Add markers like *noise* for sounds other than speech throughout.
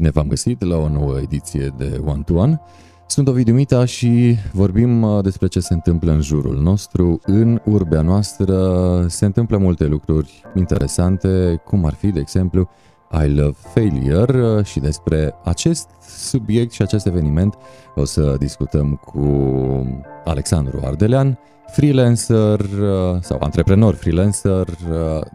Bine v-am găsit la o nouă ediție de One to One. Sunt Ovidiu Mita și vorbim uh, despre ce se întâmplă în jurul nostru. În urbea noastră se întâmplă multe lucruri interesante, cum ar fi, de exemplu, I Love Failure uh, și despre acest subiect și acest eveniment o să discutăm cu Alexandru Ardelean, freelancer uh, sau antreprenor freelancer,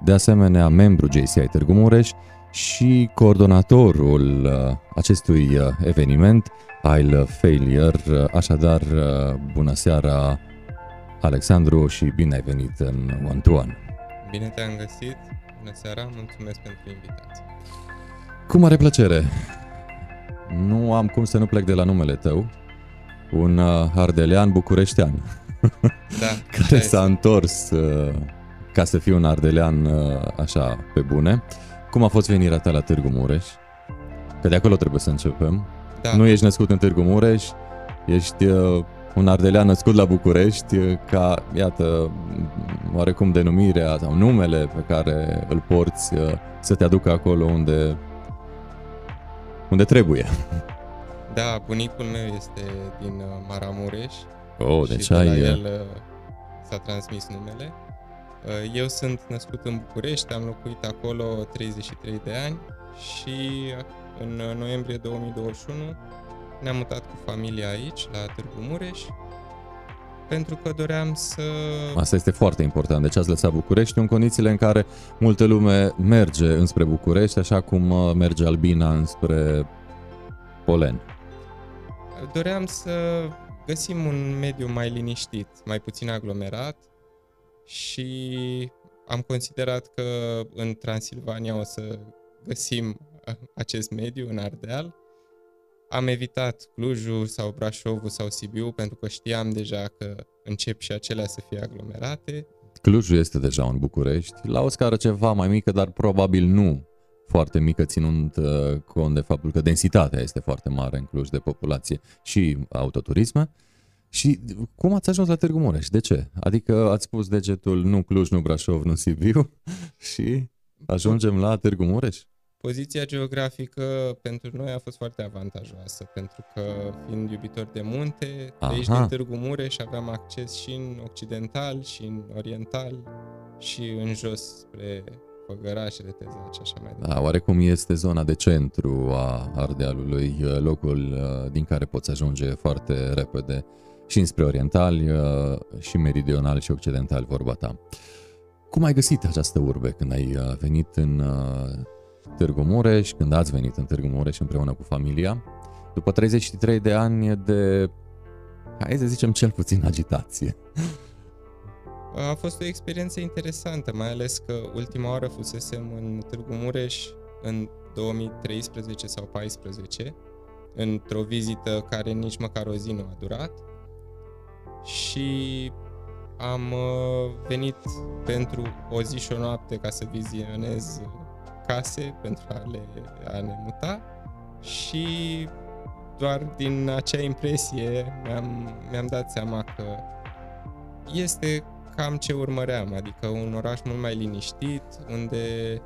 de asemenea membru JCI Târgu Mureș și coordonatorul uh, acestui uh, eveniment, I Love Failure. Uh, așadar, bună seara, Alexandru, și bine ai venit în One to One. Bine te-am găsit, bună seara, mulțumesc pentru invitație. Cu mare plăcere. Nu am cum să nu plec de la numele tău, un ardelean bucureștean, *laughs* da, *laughs* care s-a întors ca să fie un ardelean așa pe bune. Cum a fost venirea ta la Târgu Mureș? Că de acolo trebuie să începem. Da. Nu ești născut în Târgu Mureș, ești uh, un ardelean născut la București, uh, ca, iată, oarecum denumirea sau numele pe care îl porți uh, să te aducă acolo unde, unde trebuie. Da, bunicul meu este din uh, Maramureș. Oh, deci și ai... De la el uh, s-a transmis numele. Uh, eu sunt născut în București, am locuit acolo 33 de ani și uh, în noiembrie 2021 ne-am mutat cu familia aici, la Târgu Mureș, pentru că doream să... Asta este foarte important. Deci ați lăsat București în condițiile în care multă lume merge înspre București, așa cum uh, merge Albina înspre Polen. Doream să găsim un mediu mai liniștit, mai puțin aglomerat, și am considerat că în Transilvania o să găsim acest mediu în Ardeal. Am evitat Clujul sau Brașovul sau Sibiu pentru că știam deja că încep și acelea să fie aglomerate. Clujul este deja în București, la o scară ceva mai mică, dar probabil nu foarte mică, ținând uh, cont de faptul că densitatea este foarte mare în Cluj de populație și autoturisme. Și cum ați ajuns la Târgu Mureș? De ce? Adică ați spus degetul nu Cluj, nu Brașov, nu Sibiu *laughs* și ajungem la Târgu Mureș? Poziția geografică pentru noi a fost foarte avantajoasă, pentru că fiind iubitor de munte, Aha. de aici din Târgu Mureș aveam acces și în occidental, și în oriental, și în jos spre Făgăraș, Retezac și așa mai departe. Da, oarecum este zona de centru a Ardealului, locul uh, din care poți ajunge foarte repede și înspre orientali uh, și meridional și occidental vorba ta. Cum ai găsit această urbe când ai uh, venit în uh, Târgu Mureș, când ați venit în Târgu Mureș împreună cu familia, după 33 de ani de, hai să zicem, cel puțin agitație? A fost o experiență interesantă, mai ales că ultima oară fusesem în Târgu Mureș în 2013 sau 2014, într-o vizită care nici măcar o zi nu a durat și am uh, venit pentru o zi și o noapte ca să vizionez case pentru a, le, a ne muta și doar din acea impresie mi-am, mi-am dat seama că este cam ce urmăream, adică un oraș mult mai liniștit, unde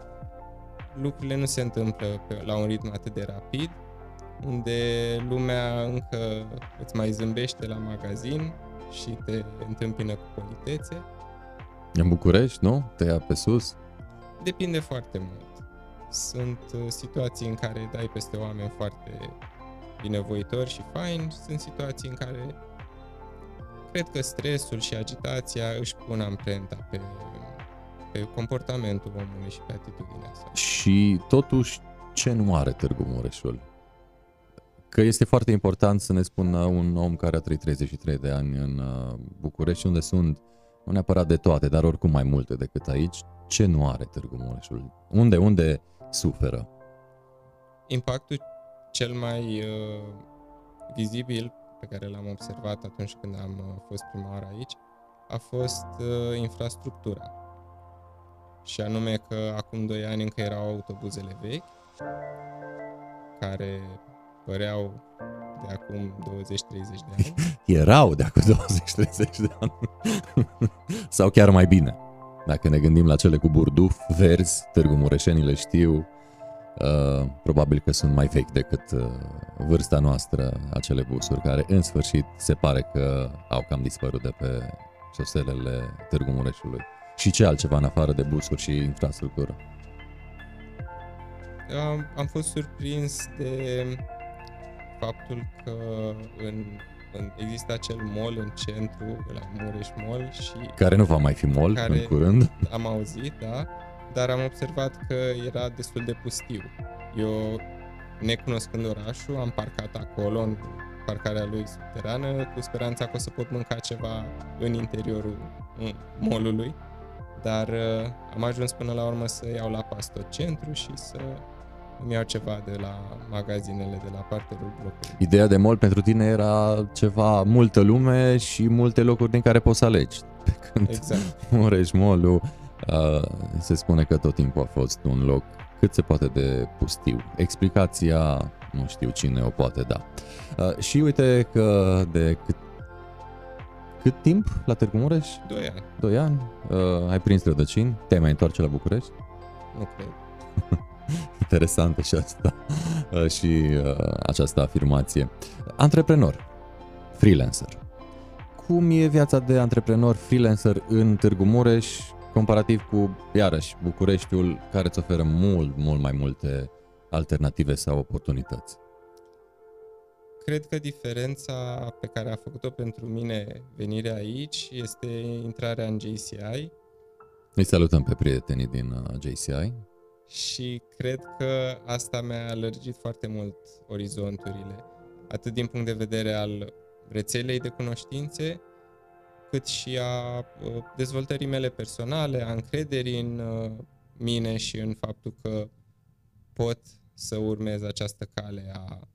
lucrurile nu se întâmplă pe, la un ritm atât de rapid, unde lumea încă îți mai zâmbește la magazin, și te întâmpină cu politețe. În București, nu? Te ia pe sus? Depinde foarte mult. Sunt uh, situații în care dai peste oameni foarte binevoitori și faini, sunt situații în care cred că stresul și agitația își pun amprenta pe, pe comportamentul omului și pe atitudinea sa. Și totuși, ce nu are Târgu Mureșul? Că este foarte important să ne spună un om care a trăit 33 de ani în uh, București, unde sunt nu neapărat de toate, dar oricum mai multe decât aici, ce nu are Târgu Mureșul? Unde, unde suferă? Impactul cel mai uh, vizibil pe care l-am observat atunci când am uh, fost prima oară aici a fost uh, infrastructura. Și anume că acum 2 ani încă erau autobuzele vechi, care păreau de acum 20-30 de ani. *laughs* Erau de acum 20-30 de ani. *laughs* Sau chiar mai bine. Dacă ne gândim la cele cu burduf, verzi, Târgu Mureșenii le știu, Uh, probabil că sunt mai vechi decât uh, vârsta noastră acele busuri care în sfârșit se pare că au cam dispărut de pe șoselele Târgu Mureșului. Și ce altceva în afară de busuri și infrastructură? Am, am fost surprins de faptul că în, în, există acel mall în centru, la Mureș Mall și... Care nu va mai fi mall care în curând. Am auzit, da, dar am observat că era destul de pustiu. Eu, necunoscând orașul, am parcat acolo, în parcarea lui subterană, cu speranța că o să pot mânca ceva în interiorul mallului, dar uh, am ajuns până la urmă să iau la Pastor Centru și să îmi iau ceva de la magazinele de la parterul blocului. Ideea de mall pentru tine era ceva multă lume și multe locuri din care poți să alegi. *laughs* Pe când exact. Mureș mall uh, se spune că tot timpul a fost un loc cât se poate de pustiu. Explicația nu știu cine o poate da. Uh, și uite că de cât cât timp la Târgu Mureș? Doi ani. Doi ani? Uh, ai prins rădăcini? Te-ai mai întoarce la București? Nu cred. *laughs* *laughs* Interesantă și asta uh, și uh, această afirmație. Antreprenor, freelancer. Cum e viața de antreprenor freelancer în Târgu Mureș comparativ cu, iarăși, Bucureștiul care îți oferă mult, mult mai multe alternative sau oportunități? Cred că diferența pe care a făcut-o pentru mine venirea aici este intrarea în JCI. Îi salutăm pe prietenii din uh, JCI și cred că asta mi-a lărgit foarte mult orizonturile, atât din punct de vedere al rețelei de cunoștințe, cât și a uh, dezvoltării mele personale, a încrederii în uh, mine și în faptul că pot să urmez această cale a,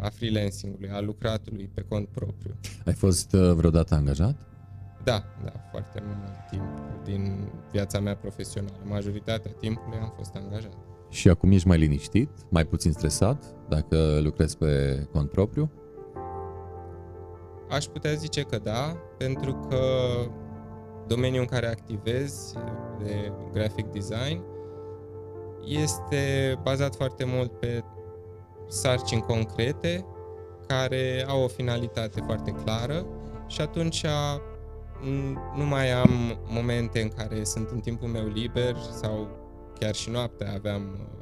a freelancing-ului, a lucratului pe cont propriu. Ai fost uh, vreodată angajat? Da, da, foarte mult timp din viața mea profesională. Majoritatea timpului am fost angajat. Și acum ești mai liniștit, mai puțin stresat, dacă lucrezi pe cont propriu? Aș putea zice că da, pentru că domeniul în care activez, de graphic design, este bazat foarte mult pe sarcini concrete care au o finalitate foarte clară și atunci nu mai am momente în care sunt în timpul meu liber sau chiar și noaptea aveam uh,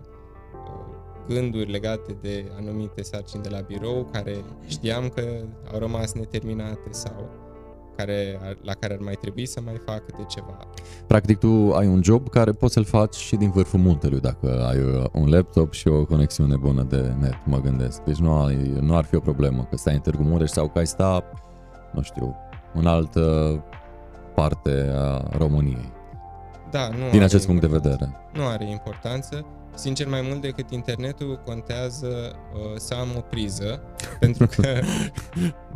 gânduri legate de anumite sarcini de la birou care știam că au rămas neterminate sau care, la care ar mai trebui să mai fac de ceva. Practic tu ai un job care poți să-l faci și din vârful muntelui dacă ai uh, un laptop și o conexiune bună de net, mă gândesc. Deci nu, ai, nu ar fi o problemă că stai în Târgu Mureș sau că ai sta, nu știu, în altă parte a României. Da, nu Din acest punct de vedere. Nu are importanță. Sincer, mai mult decât internetul, contează uh, să am o priză, *laughs* pentru că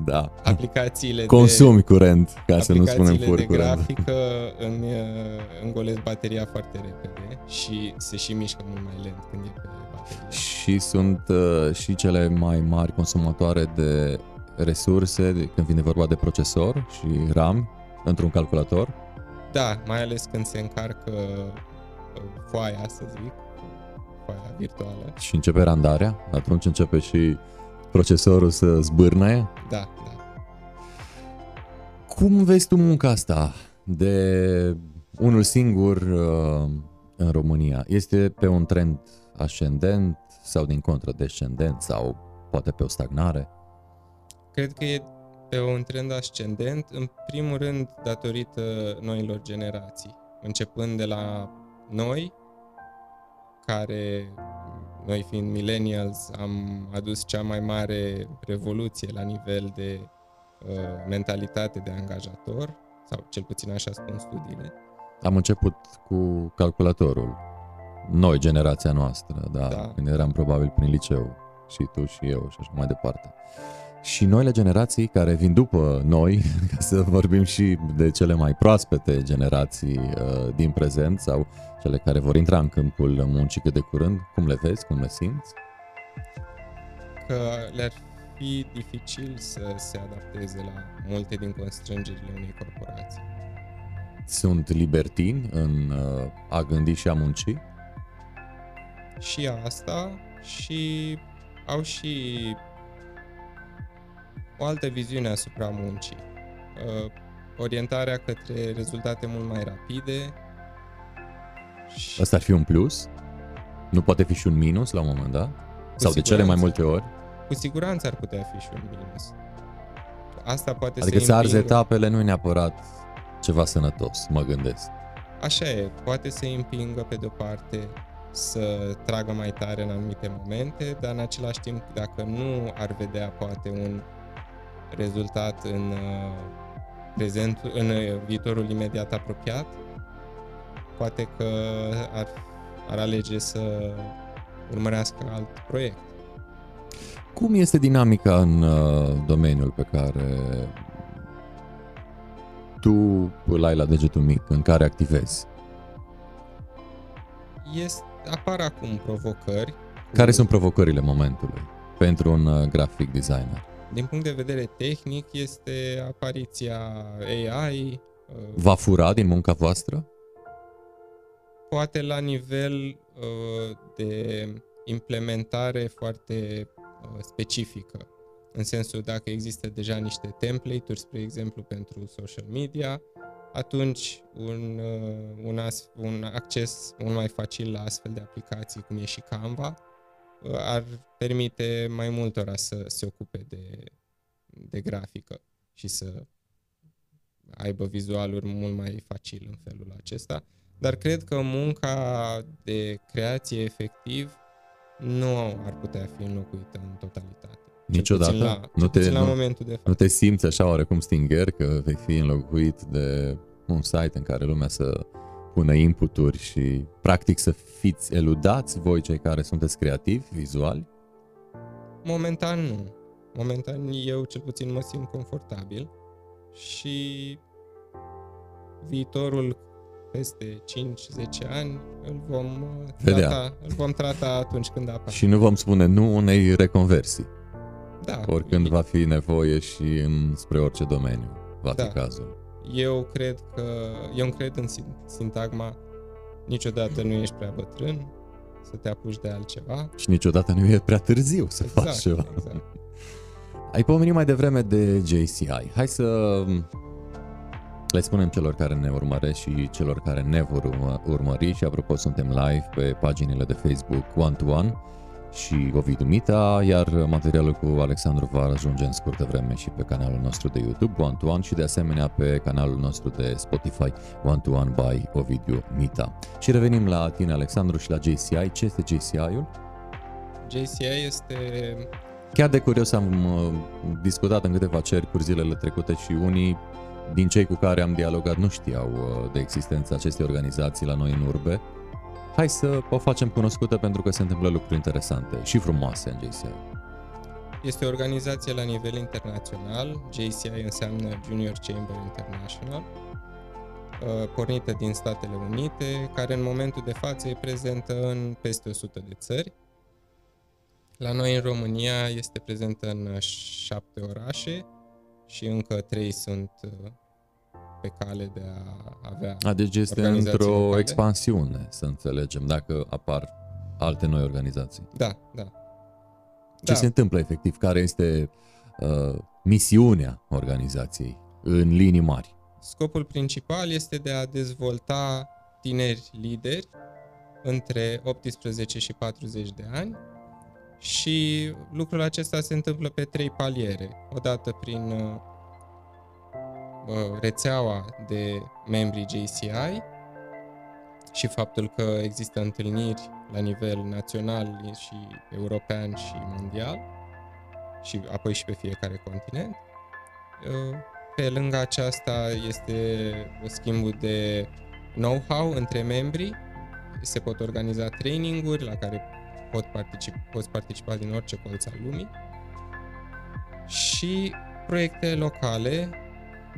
da. aplicațiile Consumi de, curent, ca să nu spunem pur de curent. grafică *laughs* îmi uh, îngolesc bateria foarte repede și se și mișcă mult mai lent când e pe baterie. Și sunt uh, și cele mai mari consumatoare de resurse când vine vorba de procesor și RAM într-un calculator? Da, mai ales când se încarcă uh, foaia, să zic, foaia virtuală. Și începe randarea? Atunci începe și procesorul să zbârnaie? Da, da. Cum vezi tu munca asta de unul singur uh, în România? Este pe un trend ascendent sau din contră descendent sau poate pe o stagnare? Cred că e pe un trend ascendent, în primul rând datorită noilor generații, începând de la noi, care, noi fiind millennials, am adus cea mai mare revoluție la nivel de uh, mentalitate de angajator, sau cel puțin așa spun studiile. Am început cu calculatorul. Noi, generația noastră, da, da. când eram probabil prin liceu, și tu și eu și așa mai departe și noile generații care vin după noi, *laughs* ca să vorbim și de cele mai proaspete generații uh, din prezent sau cele care vor intra în câmpul muncii cât de curând, cum le vezi, cum le simți? Că le-ar fi dificil să se adapteze la multe din constrângerile unei corporații. Sunt libertini în uh, a gândi și a munci? și asta și au și o altă viziune asupra muncii. Uh, orientarea către rezultate mult mai rapide. Și... Asta ar fi un plus? Nu poate fi și un minus la un moment dat? Cu Sau de cele mai multe ori? Cu siguranță ar putea fi și un minus. Asta poate adică să să arzi etapele nu e neapărat ceva sănătos, mă gândesc. Așa e, poate să îi împingă pe de-o parte să tragă mai tare în anumite momente, dar în același timp, dacă nu ar vedea poate un rezultat în uh, prezent, în uh, viitorul imediat apropiat, poate că ar, ar alege să urmărească alt proiect. Cum este dinamica în uh, domeniul pe care tu îl ai la degetul mic, în care activezi? Este, apar acum provocări. Care cu... sunt provocările momentului pentru un uh, graphic designer? Din punct de vedere tehnic este apariția AI. Uh, Va fura din munca voastră? Poate la nivel uh, de implementare foarte uh, specifică. În sensul dacă există deja niște template-uri, spre exemplu, pentru social media, atunci un, uh, un, as, un acces mult mai facil la astfel de aplicații, cum e și Canva, uh, ar permite mai multora să se ocupe de, de grafică și să aibă vizualuri mult mai facil în felul acesta. Dar cred că munca de creație efectiv nu ar putea fi înlocuită în totalitate. Niciodată? La, nu, te, la nu, momentul de față. nu te simți așa oarecum stinger că vei fi înlocuit de un site în care lumea să pună inputuri și practic să fiți eludați voi cei care sunteți creativi, vizuali? Momentan nu. Momentan eu cel puțin mă simt confortabil și viitorul peste 5-10 ani îl vom, trata, îl vom trata atunci când apare. Și nu vom spune nu unei reconversii. Da. Oricând e... va fi nevoie și în, spre orice domeniu va da. fi cazul. Eu cred că, eu cred în sintagma niciodată nu ești prea bătrân să te apuci de altceva. Și niciodată nu e prea târziu să exact, faci ceva. Exact. *laughs* Ai pomenit mai devreme de JCI. Hai să le spunem celor care ne urmăresc și celor care ne vor urmări și apropo suntem live pe paginile de Facebook One to One și Ovidiu Mita, iar materialul cu Alexandru va ajunge în scurtă vreme și pe canalul nostru de YouTube One to One și de asemenea pe canalul nostru de Spotify One to One by Ovidiu Mita. Și revenim la tine Alexandru și la JCI. Ce este JCI-ul? JCI este... Chiar de curios am uh, discutat în câteva cercuri zilele trecute și unii din cei cu care am dialogat nu știau uh, de existența acestei organizații la noi în urbe. Hai să o facem cunoscută pentru că se întâmplă lucruri interesante și frumoase în JCI. Este o organizație la nivel internațional, JCI înseamnă Junior Chamber International, uh, pornită din Statele Unite, care în momentul de față e prezentă în peste 100 de țări. La noi în România este prezentă în șapte orașe și încă trei sunt uh, pe cale de a avea a, Deci este într-o locale. expansiune, să înțelegem, dacă apar alte noi organizații. Da, da. Ce da. se întâmplă efectiv? Care este uh, misiunea organizației în linii mari? Scopul principal este de a dezvolta tineri lideri între 18 și 40 de ani și lucrul acesta se întâmplă pe trei paliere. Odată prin uh, rețeaua de membri JCI și faptul că există întâlniri la nivel național și european și mondial și apoi și pe fiecare continent. Pe lângă aceasta este schimbul de know-how între membri. Se pot organiza traininguri la care pot participa, poți participa din orice colț al lumii și proiecte locale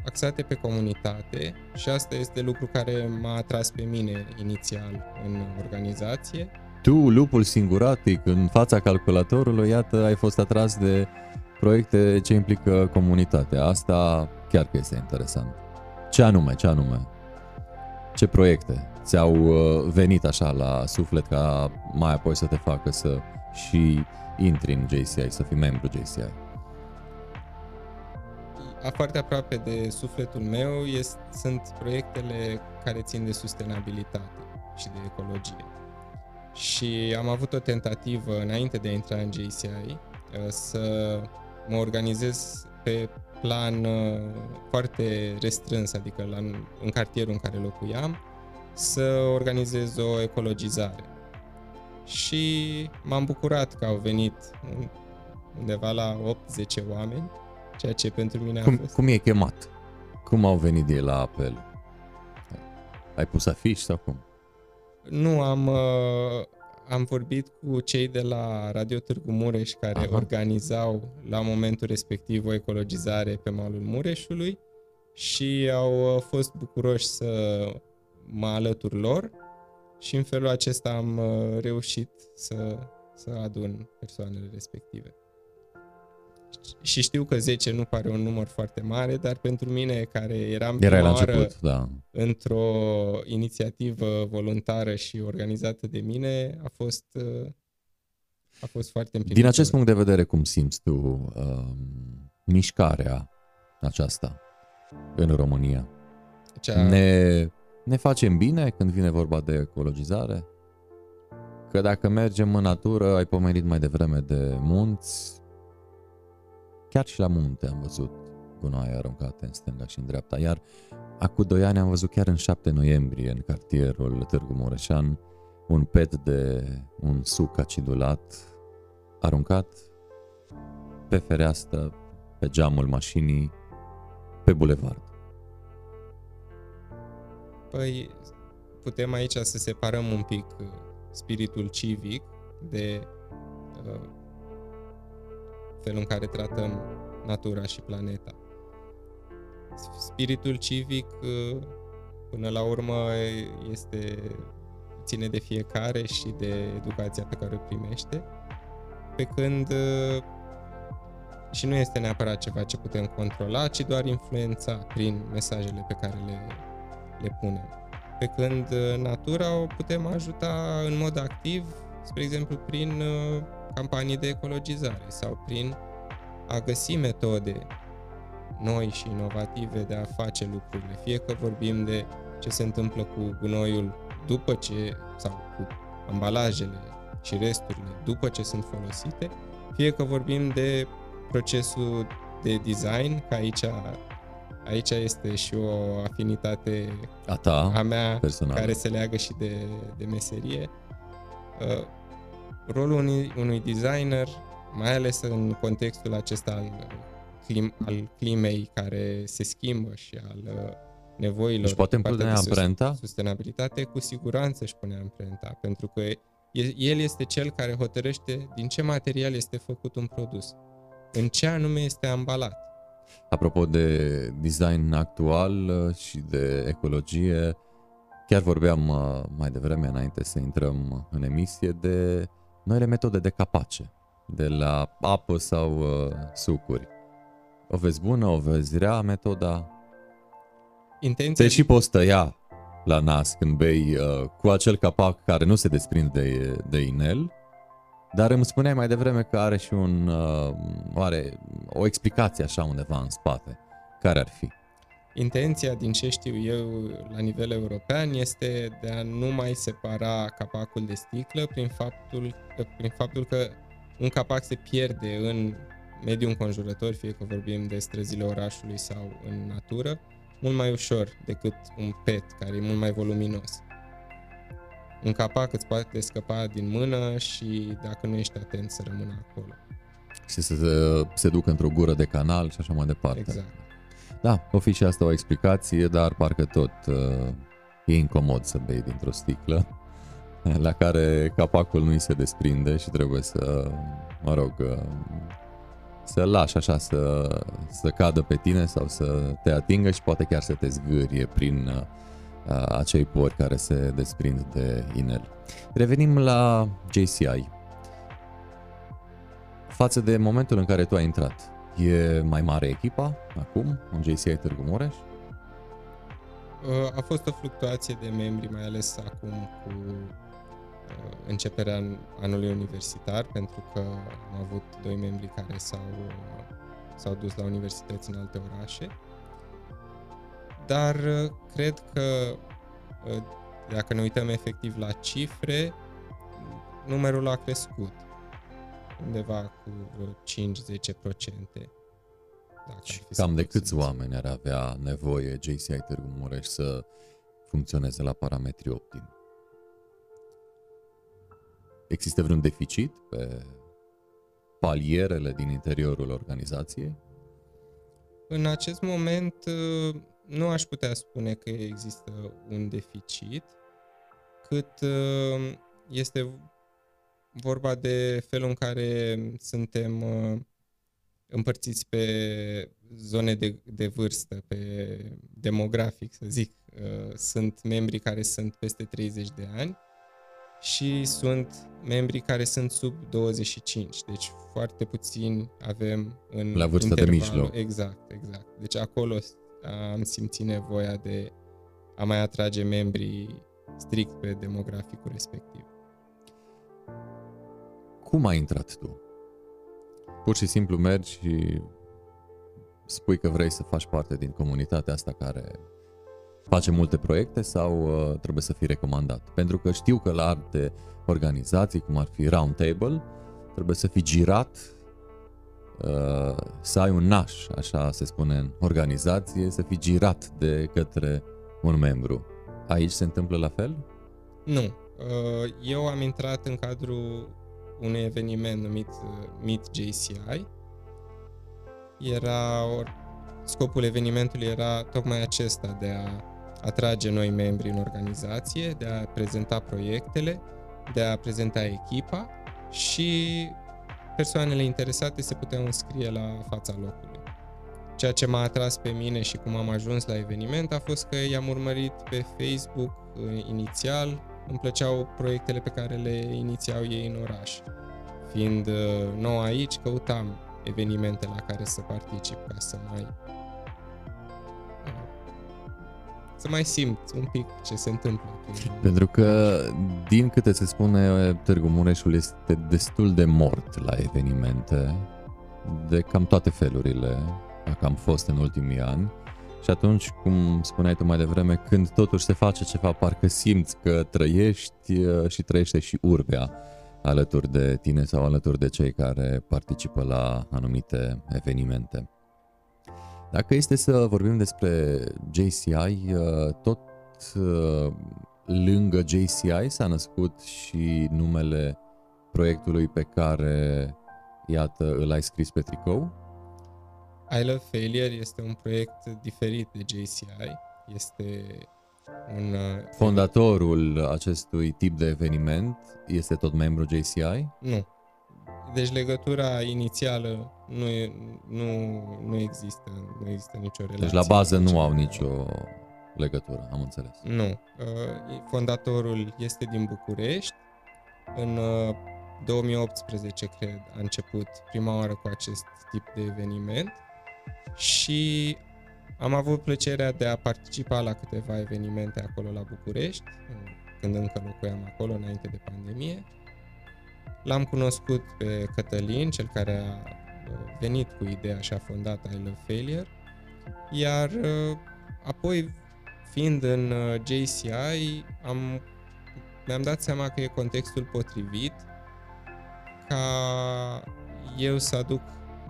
axate pe comunitate și asta este lucru care m-a atras pe mine inițial în organizație. Tu, lupul singuratic, în fața calculatorului, iată, ai fost atras de proiecte ce implică comunitatea. Asta chiar că este interesant. Ce anume, ce anume? Ce proiecte? ți-au uh, venit așa la suflet ca mai apoi să te facă să și intri în JCI, să fii membru JCI? A foarte aproape de sufletul meu este, sunt proiectele care țin de sustenabilitate și de ecologie. Și am avut o tentativă înainte de a intra în JCI uh, să mă organizez pe plan uh, foarte restrâns, adică la, în cartierul în care locuiam, să organizez o ecologizare. Și m-am bucurat că au venit undeva la 8-10 oameni, ceea ce pentru mine a cum, fost... Cum e chemat? Cum au venit ei la apel? Ai pus afiș sau cum? Nu, am, uh, am vorbit cu cei de la Radio Târgu Mureș care Aha. organizau la momentul respectiv o ecologizare pe malul Mureșului și au uh, fost bucuroși să mă alătur lor și în felul acesta am uh, reușit să, să adun persoanele respective. Și știu că 10 nu pare un număr foarte mare, dar pentru mine, care eram Era la început, da. într-o inițiativă voluntară și organizată de mine, a fost, uh, a fost foarte împlinitor. Din acest punct de vedere, cum simți tu uh, mișcarea aceasta în România? Cea... Ne ne facem bine când vine vorba de ecologizare? Că dacă mergem în natură, ai pomenit mai devreme de munți, chiar și la munte am văzut gunoaie aruncate în stânga și în dreapta, iar acum doi ani am văzut chiar în 7 noiembrie în cartierul Târgu Mureșan un pet de un suc acidulat aruncat pe fereastră, pe geamul mașinii, pe bulevard. Păi putem aici să separăm un pic uh, spiritul civic de uh, felul în care tratăm natura și planeta. Spiritul civic uh, până la urmă este ține de fiecare și de educația pe care o primește, pe când uh, și nu este neapărat ceva ce putem controla, ci doar influența prin mesajele pe care le le punem. Pe când uh, natura o putem ajuta în mod activ, spre exemplu, prin uh, campanii de ecologizare sau prin a găsi metode noi și inovative de a face lucrurile. Fie că vorbim de ce se întâmplă cu gunoiul după ce, sau cu ambalajele și resturile după ce sunt folosite, fie că vorbim de procesul de design, că aici aici este și o afinitate a, ta, a mea personal. care se leagă și de, de meserie. Uh, rolul unui, unui designer, mai ales în contextul acesta al, clim, al climei care se schimbă și al uh, nevoilor deci poate pune amprenta? sustenabilitate, cu siguranță își pune amprenta, pentru că el este cel care hotărăște din ce material este făcut un produs, în ce anume este ambalat Apropo de design actual uh, și de ecologie, chiar vorbeam uh, mai devreme, înainte să intrăm în emisie, de noile metode de capace, de la apă sau uh, sucuri. O vezi bună, o vezi rea metoda? Intenția... Te și poți tăia la nas când bei uh, cu acel capac care nu se desprinde de, de inel, dar îmi spuneai mai devreme că are și un, uh, are o explicație așa undeva în spate. Care ar fi? Intenția, din ce știu eu, la nivel european, este de a nu mai separa capacul de sticlă prin faptul, prin faptul că un capac se pierde în mediul înconjurător, fie că vorbim de străzile orașului sau în natură, mult mai ușor decât un PET, care e mult mai voluminos un capac îți poate scăpa din mână și dacă nu ești atent să rămână acolo. Și să se, se ducă într-o gură de canal și așa mai departe. Exact. Da, o fi și asta o explicație, dar parcă tot uh, e incomod să bei dintr-o sticlă *laughs* la care capacul nu-i se desprinde și trebuie să, mă rog, uh, să lași așa să, să cadă pe tine sau să te atingă și poate chiar să te zgârie prin uh, acei pori care se desprind de inel. Revenim la JCI. Față de momentul în care tu ai intrat, e mai mare echipa acum în JCI Târgu Mureș? Uh, a fost o fluctuație de membri, mai ales acum cu uh, începerea anului universitar, pentru că am avut doi membri care s-au, uh, s-au dus la universități în alte orașe. Dar cred că dacă ne uităm efectiv la cifre, numărul a crescut undeva cu 5-10%. Și cam de câți oameni ar avea nevoie JCI Târgu Mureș să funcționeze la parametri optimi? Există vreun deficit pe palierele din interiorul organizației? În acest moment uh, nu aș putea spune că există un deficit, cât uh, este vorba de felul în care suntem uh, împărțiți pe zone de, de vârstă, pe demografic, să zic. Uh, sunt membri care sunt peste 30 de ani și sunt membri care sunt sub 25. Deci foarte puțini avem în La vârstă de mijloc. Exact, exact. Deci acolo am simțit nevoia de a mai atrage membrii strict pe demograficul respectiv. Cum ai intrat tu? Pur și simplu mergi și spui că vrei să faci parte din comunitatea asta care face multe proiecte sau uh, trebuie să fii recomandat? Pentru că știu că la alte organizații, cum ar fi Roundtable, trebuie să fii girat, uh, să ai un naș, așa se spune în organizație, să fii girat de către un membru. Aici se întâmplă la fel? Nu. Uh, eu am intrat în cadrul unui eveniment numit uh, Meet JCI. Era, or, scopul evenimentului era tocmai acesta de a atrage noi membri în organizație, de a prezenta proiectele, de a prezenta echipa și persoanele interesate se puteau înscrie la fața locului. Ceea ce m-a atras pe mine și cum am ajuns la eveniment a fost că i-am urmărit pe Facebook uh, inițial, îmi plăceau proiectele pe care le inițiau ei în oraș. Fiind uh, nou aici, căutam evenimente la care să particip ca să mai uh, să mai simt un pic ce se întâmplă. Pentru că, din câte se spune, Târgu Mureșul este destul de mort la evenimente, de cam toate felurile, dacă am fost în ultimii ani. Și atunci, cum spuneai tu mai devreme, când totuși se face ceva, parcă simți că trăiești uh, și trăiește și urbea alături de tine sau alături de cei care participă la anumite evenimente. Dacă este să vorbim despre JCI, uh, tot uh, lângă JCI s-a născut și numele proiectului pe care, iată, îl ai scris pe tricou? I Love Failure este un proiect diferit de JCI. Este un... Uh, Fondatorul acestui tip de eveniment este tot membru JCI? Nu. Deci legătura inițială nu, e, nu, nu există, nu există nicio relație. Deci la bază nu au nicio legătură, am înțeles. Nu. Uh, fondatorul este din București. În 2018, uh, cred, a început prima oară cu acest tip de eveniment și am avut plăcerea de a participa la câteva evenimente acolo la București, când încă locuiam acolo înainte de pandemie. L-am cunoscut pe Cătălin, cel care a uh, venit cu ideea și a fondat I Love Failure, iar uh, apoi, fiind în uh, JCI, am, mi-am dat seama că e contextul potrivit ca eu să aduc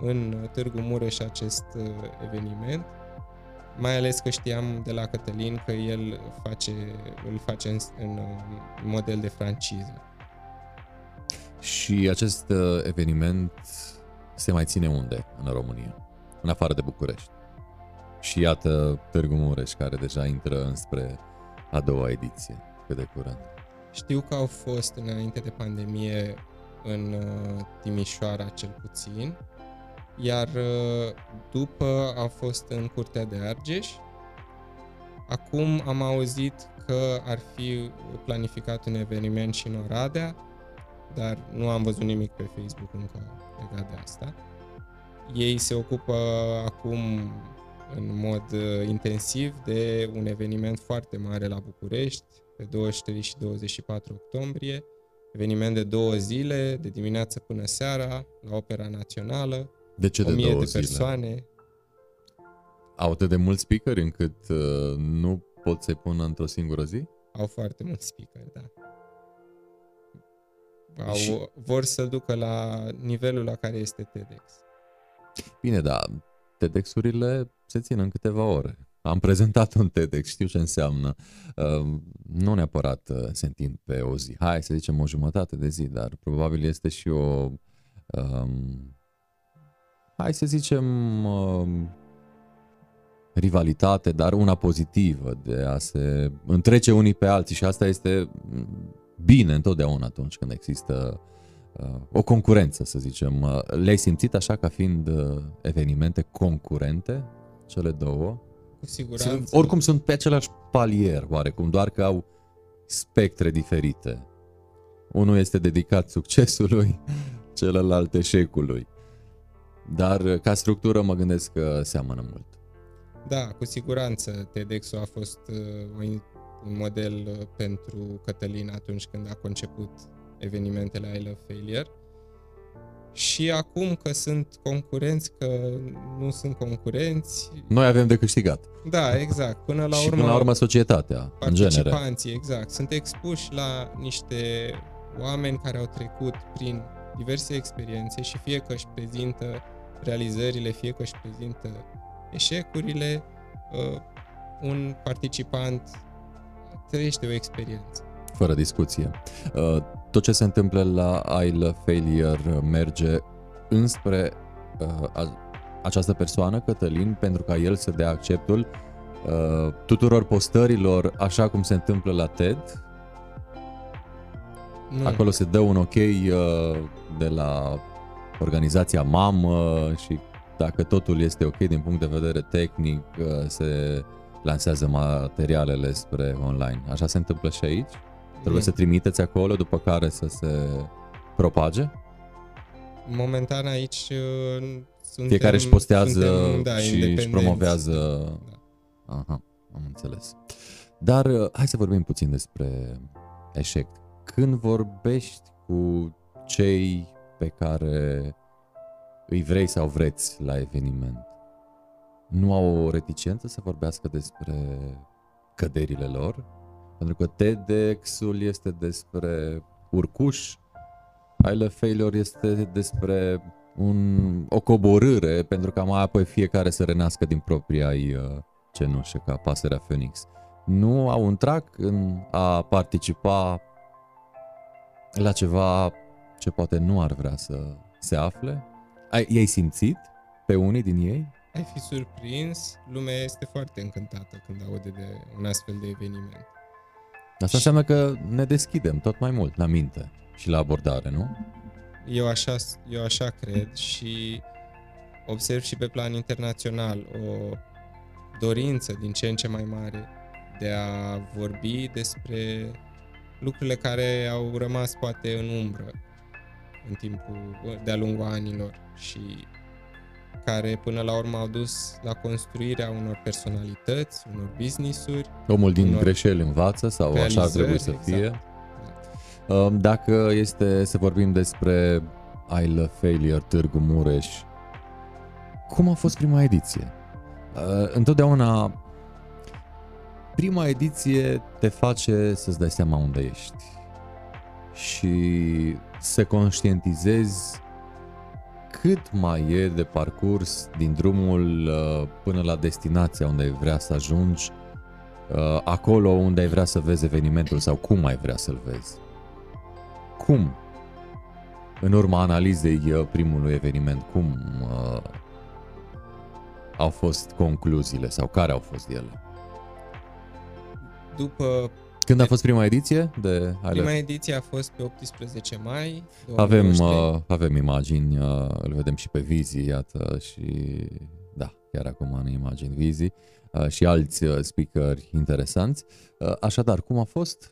în Târgu Mureș acest eveniment mai ales că știam de la Cătălin că el face, îl face în, în model de franciză. Și acest uh, eveniment se mai ține unde în România? În afară de București. Și iată Târgu Mureș, care deja intră înspre a doua ediție, cât de curând. Știu că au fost înainte de pandemie în uh, Timișoara cel puțin, iar uh, după a fost în Curtea de Argeș. Acum am auzit că ar fi planificat un eveniment și în Oradea, dar nu am văzut nimic pe Facebook încă legat de asta. Ei se ocupă acum în mod uh, intensiv de un eveniment foarte mare la București, pe 23 și 24 octombrie, eveniment de două zile, de dimineață până seara, la Opera Națională, De ce de 1000 două de zile? persoane. Au atât de mulți speakeri încât uh, nu pot să-i pună într-o singură zi? Au foarte mulți speaker, da. Au, Și- Vor să ducă la nivelul la care este TEDx. Bine, dar TEDx-urile se țin în câteva ore. Am prezentat un TEDx, știu ce înseamnă. Uh, Nu neapărat uh, se întind pe o zi. Hai să zicem o jumătate de zi, dar probabil este și o... Um, hai să zicem um, rivalitate, dar una pozitivă de a se întrece unii pe alții și asta este mm, bine întotdeauna atunci când există uh, o concurență, să zicem. Uh, Le-ai simțit așa ca fiind uh, evenimente concurente, cele două? Cu siguranță. Sunt, oricum sunt pe același palier, oarecum, doar că au spectre diferite. Unul este dedicat succesului, *laughs* celălalt eșecului. Dar uh, ca structură mă gândesc că seamănă mult. Da, cu siguranță TEDx-ul a fost uh, o in- un model uh, pentru Cătălin atunci când a conceput evenimentele I Love Failure. Și acum că sunt concurenți, că nu sunt concurenți, Noi avem de câștigat. da, exact. Până la și urmă, până la urmă societatea, în genere. participanții, exact, sunt expuși la niște oameni care au trecut prin diverse experiențe și fie că își prezintă realizările, fie că își prezintă eșecurile, uh, un participant trăiește o experiență. Fără discuție. Uh, Tot ce se întâmplă la I Love Failure merge înspre uh, a- această persoană, Cătălin, pentru ca el să dea acceptul uh, tuturor postărilor, așa cum se întâmplă la TED. Nu, Acolo se dă un ok uh, de la organizația mamă și dacă totul este ok din punct de vedere tehnic, uh, se lansează materialele spre online. Așa se întâmplă și aici? Trebuie nu. să trimiteți acolo, după care să se propage? Momentan aici uh, suntem, Fiecare își postează suntem, da, și își independenți. promovează... Da. Aha, am înțeles. Dar uh, hai să vorbim puțin despre eșec. Când vorbești cu cei pe care îi vrei sau vreți la eveniment, nu au o reticență să vorbească despre căderile lor? Pentru că TEDx-ul este despre urcuș, I Love Failure este despre un, o coborâre pentru ca mai apoi fiecare să renască din propria ei uh, cenușă ca pasărea Phoenix. Nu au un trac în a participa la ceva ce poate nu ar vrea să se afle? Ai, i-ai simțit pe unii din ei? Ai fi surprins, lumea este foarte încântată când aude de un astfel de eveniment. Asta înseamnă că ne deschidem tot mai mult la minte și la abordare, nu? Eu așa, eu așa cred și observ și pe plan internațional o dorință din ce în ce mai mare de a vorbi despre lucrurile care au rămas poate în umbră în timpul, de-a lungul anilor și care până la urmă au dus la construirea unor personalități, unor business-uri, Omul din Unor greșeli învață sau așa ar trebui să realizări, fie. exact. Um, Dacă este să vorbim despre I Love Failure Târgu Mureș, cum a fost prima ediție? Uh, Întotdeauna prima ediție te face să-ți dai seama unde ești și să conștientizezi cât mai e de parcurs din drumul uh, până la destinația unde ai vrea să ajungi, uh, acolo unde ai vrea să vezi evenimentul sau cum ai vrea să-l vezi. Cum? În urma analizei uh, primului eveniment, cum uh, au fost concluziile sau care au fost ele? După Când a fost prima ediție de I prima Love? ediție a fost pe 18 mai Avem, 2023. uh, avem imagini, uh, îl vedem și pe Vizi, iată, și da, chiar acum în imagini Vizi uh, și alți uh, speakeri interesanți. Uh, așadar, cum a fost?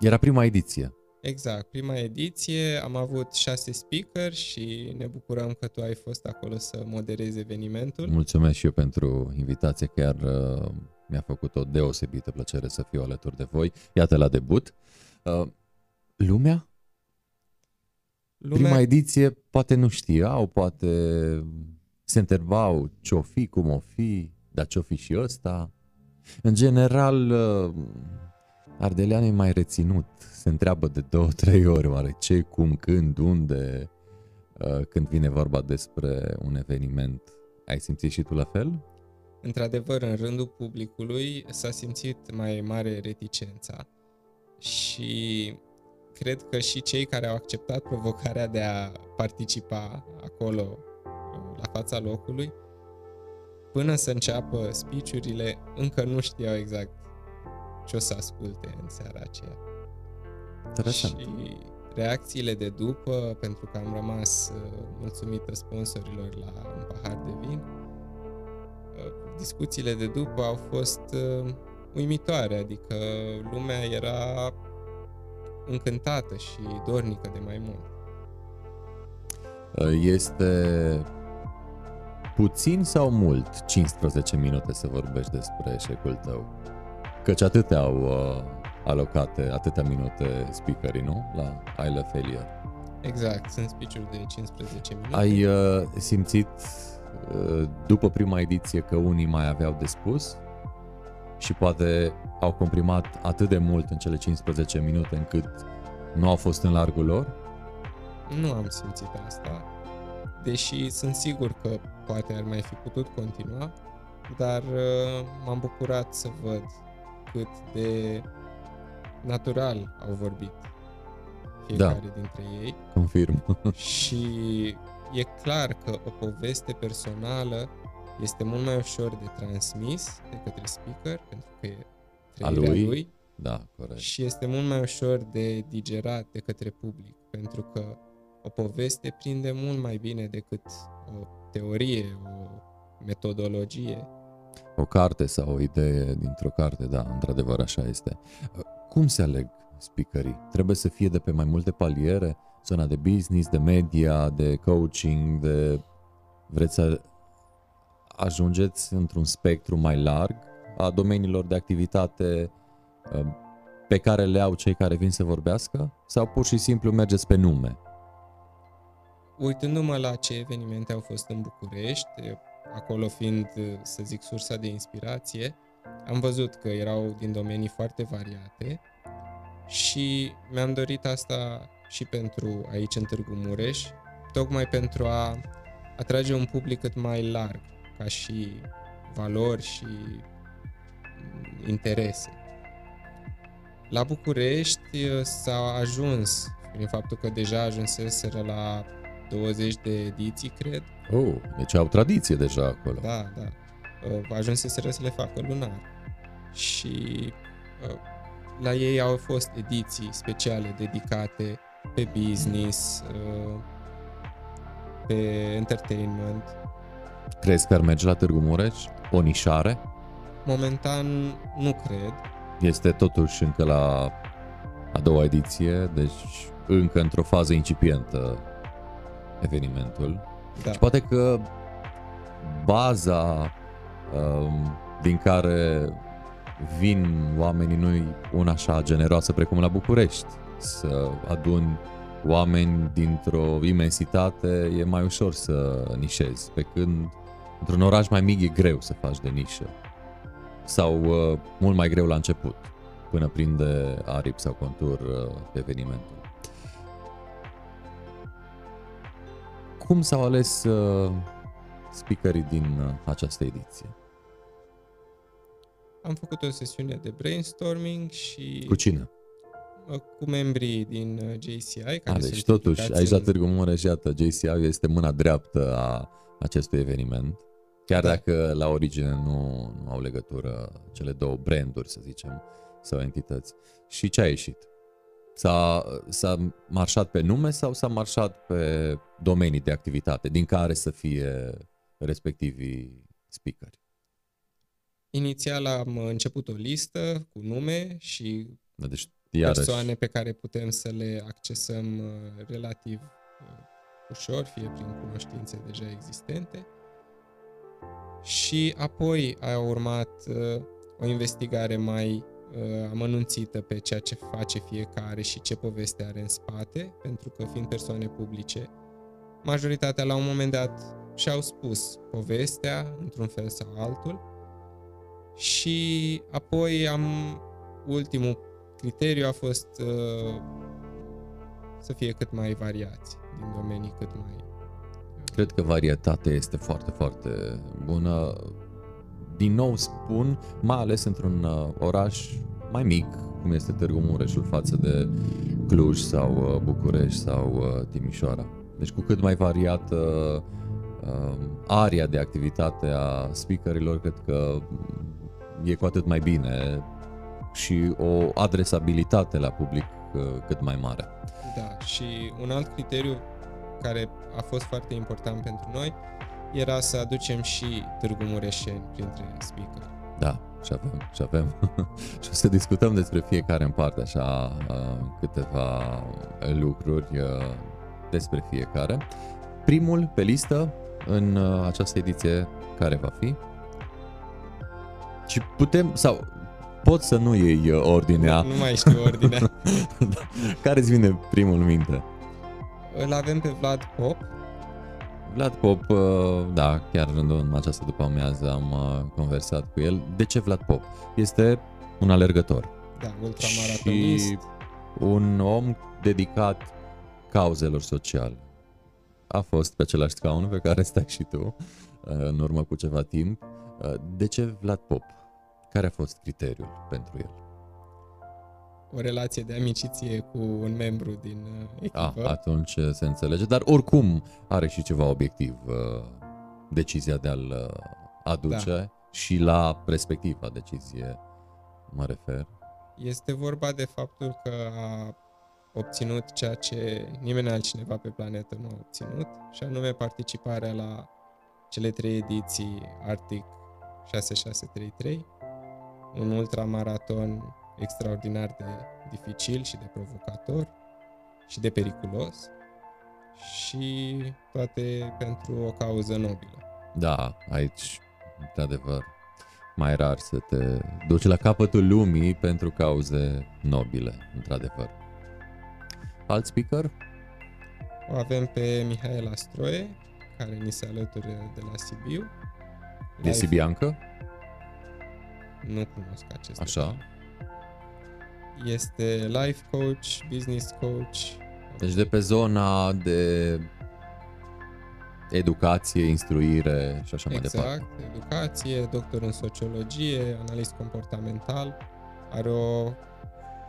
Era prima ediție. Exact, prima ediție am avut șase speaker și ne bucurăm că tu ai fost acolo să moderezi evenimentul. Mulțumesc și eu pentru invitație, chiar uh, mi-a făcut o deosebită plăcere să fiu alături de voi. Iată la debut. Uh, lumea? lumea? Prima ediție poate nu știau, poate se întrebau ce-o fi, cum o fi, dar ce-o fi și ăsta. În general, uh, Ardelean e mai reținut, se întreabă de două, trei ori oare ce, cum, când, unde, uh, când vine vorba despre un eveniment. Ai simțit și tu la fel? Într-adevăr, în rândul publicului s-a simțit mai mare reticența și cred că și cei care au acceptat provocarea de a participa acolo la fața locului, până să înceapă speech încă nu știau exact ce o să asculte în seara aceea. Interesant. Și reacțiile de după, pentru că am rămas uh, mulțumită sponsorilor la un pahar de vin, uh, discuțiile de după au fost uh, uimitoare, adică lumea era încântată și dornică de mai mult. Este puțin sau mult 15 minute să vorbești despre eșecul tău? Căci atâtea au uh, alocate, atâtea minute speakerii, nu? La I Love Failure. Exact, sunt speech de 15 minute. Ai uh, simțit uh, după prima ediție că unii mai aveau de spus și poate au comprimat atât de mult în cele 15 minute încât nu au fost în largul lor? Nu am simțit asta, deși sunt sigur că poate ar mai fi putut continua, dar uh, m-am bucurat să văd cât de natural au vorbit fiecare da. dintre ei. Confirm. și e clar că o poveste personală este mult mai ușor de transmis de către speaker, pentru că e a lui. lui. Da, corect. Și este mult mai ușor de digerat de către public, pentru că o poveste prinde mult mai bine decât o teorie, o metodologie. O carte sau o idee dintr-o carte, da, într-adevăr așa este. Cum se aleg speakerii? Trebuie să fie de pe mai multe paliere? Zona de business, de media, de coaching, de... Vreți să ajungeți într-un spectru mai larg a domeniilor de activitate uh, pe care le au cei care vin să vorbească? Sau pur și simplu mergeți pe nume? Uitându-mă la ce evenimente au fost în București, acolo fiind, să zic, sursa de inspirație, am văzut că erau din domenii foarte variate și mi-am dorit asta și pentru aici în Târgu Mureș, tocmai pentru a atrage un public cât mai larg, ca și valori și interese. La București s-a ajuns, prin faptul că deja ajunseseră la 20 de ediții, cred. Oh, deci au tradiție deja acolo. Da, da. Uh, ajunseseră să le facă lunar. Și uh, la ei au fost ediții speciale dedicate pe business, uh, pe entertainment. Crezi că ar merge la Târgu Mureș? O nișare? Momentan nu cred. Este totuși încă la a doua ediție, deci încă într-o fază incipientă evenimentul. Da. Și poate că baza um, din care vin oamenii nu una așa generoasă precum la București. Să adun oameni dintr-o imensitate e mai ușor să nișezi, pe când într-un oraș mai mic e greu să faci de nișă. Sau uh, mult mai greu la început, până prinde aripi sau contur uh, evenimentul. Cum s-au ales uh, speakerii din uh, această ediție? Am făcut o sesiune de brainstorming și... Cu cine? Uh, cu membrii din uh, JCI. Care a, deci totuși, aici la Târgu Mureș, iată, JCI este mâna dreaptă a acestui eveniment. Chiar da. dacă la origine nu, nu au legătură cele două branduri, să zicem, sau entități. Și ce a ieșit? S-a, s-a marșat pe nume sau s-a marșat pe domenii de activitate din care să fie respectivii speakeri? Inițial am început o listă cu nume și da, deci Iarăși. persoane pe care putem să le accesăm uh, relativ uh, ușor, fie prin cunoștințe deja existente. Și apoi a urmat uh, o investigare mai uh, amănunțită pe ceea ce face fiecare și ce poveste are în spate, pentru că fiind persoane publice, majoritatea la un moment dat și-au spus povestea într-un fel sau altul și apoi am ultimul criteriu a fost uh, să fie cât mai variați din domenii cât mai Cred că varietatea este foarte, foarte bună. Din nou spun, mai ales într-un uh, oraș mai mic, cum este Târgu Mureșul față de Cluj sau uh, București sau uh, Timișoara. Deci cu cât mai variată uh, area de activitate a speakerilor, cred că e cu atât mai bine și o adresabilitate la public uh, cât mai mare. Da, și un alt criteriu care a fost foarte important pentru noi era să aducem și Târgu Mureșeni printre speaker. Da, și avem, și avem. *laughs* și o să discutăm despre fiecare în parte, așa, uh, câteva lucruri uh, despre fiecare. Primul pe listă în uh, această ediție, care va fi? Și putem, sau pot să nu iei uh, ordinea. Nu mai știu ordinea. *laughs* care îți vine primul în minte? Îl avem pe Vlad Pop, Vlad Pop, uh, da, chiar în această după amiază am uh, conversat cu el. De ce Vlad Pop? Este un alergător da, ultramaratonist. și un om dedicat cauzelor sociale. A fost pe același scaun pe care stai și tu uh, în urmă cu ceva timp. Uh, De ce Vlad Pop? Care a fost criteriul pentru el? o relație de amiciție cu un membru din uh, Ah, echipă. atunci se înțelege, dar oricum are și ceva obiectiv uh, decizia de a-l uh, aduce Da. și la respectiva decizie mă refer. Este vorba de faptul că a obținut ceea ce nimeni altcineva pe planetă nu a obținut, și anume participarea la cele trei ediții Arctic 6633, un ultramaraton extraordinar de dificil și de provocator și de periculos și toate pentru o cauză nobilă. Da, aici, într-adevăr, mai rar să te duci la capătul lumii pentru cauze nobile, într-adevăr. Alt speaker? O avem pe Mihaela Stroie, care ni se alătură de la Sibiu. De Life- Sibiancă? Nu cunosc acest Așa. detaliu. Este life coach, business coach. Deci de pe zona de educație, instruire și așa mai departe. exact, educație, doctor în sociologie, analist comportamental. Are o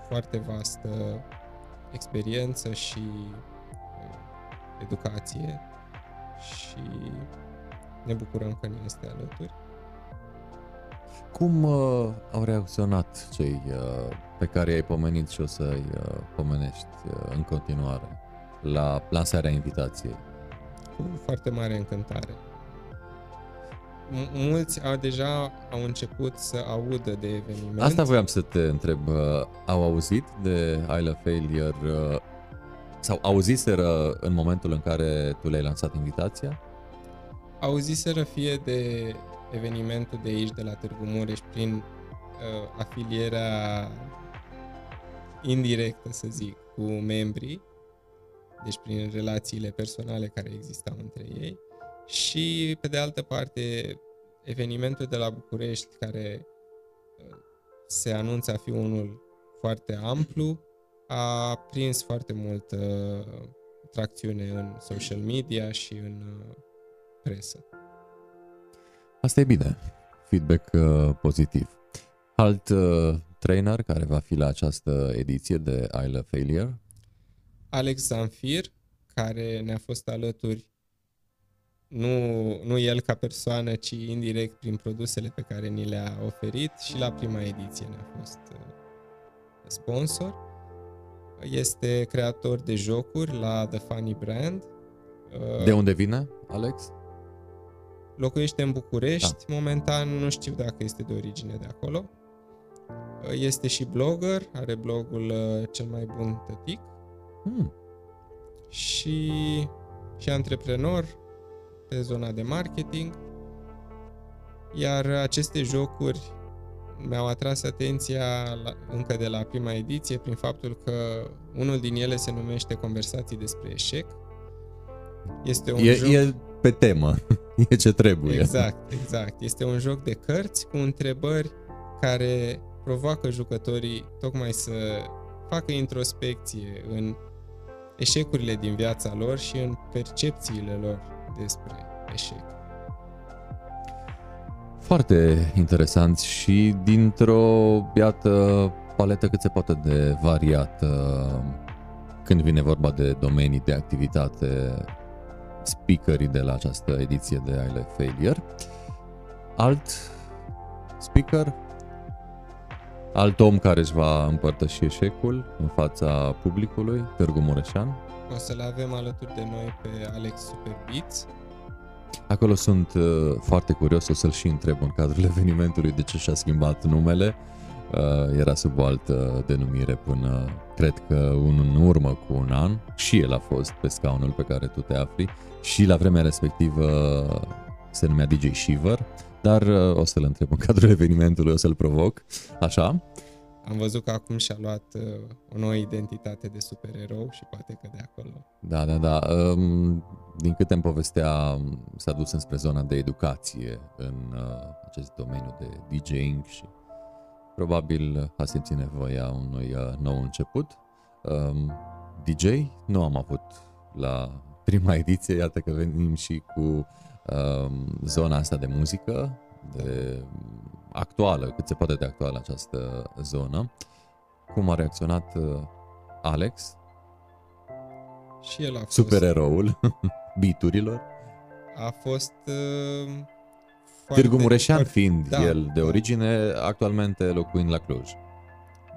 foarte vastă experiență și uh, educație și ne bucurăm că ne este alături. Cum uh, au reacționat cei uh, pe care i-ai pomenit și o să-i uh, pomenești uh, în continuare la lansarea invitației? cu foarte mare încântare. M- mulți au deja au început să audă de eveniment. Asta voiam să te întreb. uh, Au auzit de Isle of Failure uh, sau auziseră în momentul în care tu le-ai lansat invitația? Auziseră fie de evenimentul de aici, de la Târgu Mureș, prin uh, afilierea indirectă, să zic, cu membrii, deci prin relațiile personale care existau între ei, și, pe de altă parte, evenimentul de la București, care uh, se anunță a fi unul foarte amplu, a prins foarte multă tracțiune în social media și în uh, presă. Asta e bine. Feedback uh, pozitiv. Alt uh, trainer care va fi la această ediție de Isle of Failure? Alex Zanfir, care ne-a fost alături nu, nu el ca persoană, ci indirect prin produsele pe care ni le-a oferit și la prima ediție ne-a fost uh, sponsor. Este creator de jocuri la The Funny Brand. Uh, De unde vine, Alex? Locuiește în București, momentan nu știu dacă este de origine de acolo. Este și blogger, are blogul uh, Cel mai bun tătic Hmm. și, și antreprenor pe zona de marketing. Iar aceste jocuri mi-au atras atenția la, încă de la prima ediție prin faptul că unul din ele se numește Conversații despre eșec. Este un E, joc... e pe temă, *laughs* e ce trebuie. Exact, exact. Este un joc de cărți cu întrebări care provoacă jucătorii tocmai să facă introspecție în eșecurile din viața lor și în percepțiile lor despre eșec. Foarte interesant și dintr-o, iată, paletă cât se poate de variată când vine vorba de domenii de activitate, speakerii de la această ediție de I Love Failure. Alt speaker, alt om care își va împărtăși eșecul în fața publicului, Târgu Mureșan. O să-l avem alături de noi pe Alex Superbeats. Acolo sunt uh, foarte curios, o să-l și întreb în cadrul *laughs* evenimentului de ce și-a schimbat numele. Uh, era sub o altă denumire până, cred că un în urmă cu un an, și el a fost pe scaunul pe care tu te afli și la vremea respectivă se numea DJ Shiver, dar uh, o să-l întreb în cadrul *laughs* evenimentului, o să-l provoc, așa. Am văzut că acum și-a luat uh, o nouă identitate de supererou și poate că de acolo. Da, da, da. Um, din câte îmi povestea, s-a dus înspre zona de educație în uh, acest domeniu de DJing și probabil a simțit nevoia unui uh, nou început. Um, DJ nu am avut la prima ediție, iată că venim și cu um, zona asta de muzică, de actuală, cât se poate de actuală această zonă. Cum a reacționat uh, Alex, Și el a fost, supereroul *laughs* biturilor. a fost uh, foarte, Târgu Mureșan foarte- fiind da, el de da. origine, actualmente locuind la Cluj.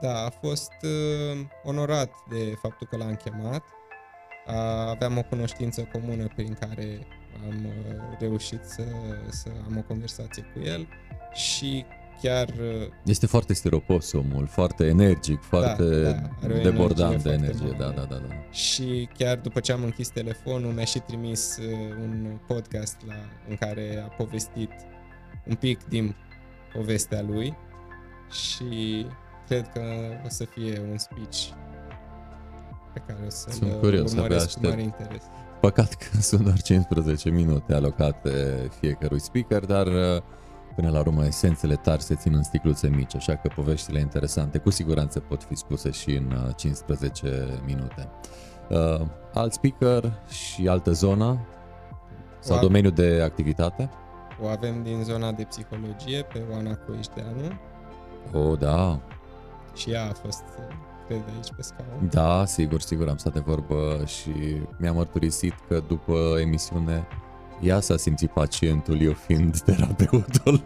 Da, a fost uh, onorat de faptul că l-am chemat. A, aveam o cunoștință comună prin care am uh, reușit să, să am o conversație cu el și chiar uh, Este foarte stiropos omul, foarte energic, foarte da, are o debordant de energie energie. foarte Da, mare. da, da, da. și chiar după ce am închis telefonul mi-a și trimis uh, un podcast la, în care a povestit un pic din povestea lui și cred că o să fie un speech pe care o să-l Sunt curios, abia urmăresc cu aștept. mare interes. Păcat că *laughs* sunt doar 15 minute alocate fiecărui speaker, dar uh, până la urmă esențele tari se țin în sticluțe mici, așa că poveștile interesante cu siguranță pot fi spuse și în uh, 15 minute. Uh, alt speaker și altă zonă sau O- domeniu de activitate? O avem din zona de psihologie pe Oana Coișteanu Oh, da, și ea a fost, uh, cred, aici pe scaun. Da, sigur, sigur, am stat de vorbă și mi-a mărturisit că după emisiune ea s-a simțit pacientul, eu fiind terapeutul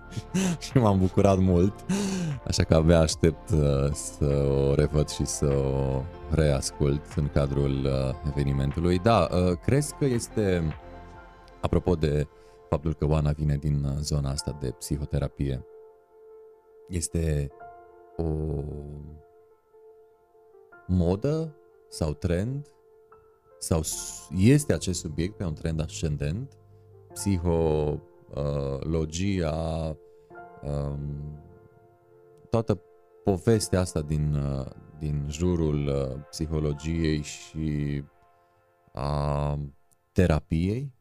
*laughs* și m-am bucurat mult, așa că abia aștept uh, să o revăd și să o reascult în cadrul uh, evenimentului. Da, uh, crezi că este, apropo de faptul că Oana vine din uh, zona asta de psihoterapie, este o modă sau trend? Sau s- este acest subiect pe un trend ascendent? Psihologia um, toată povestea asta din, uh, din jurul uh, psihologiei și a terapiei?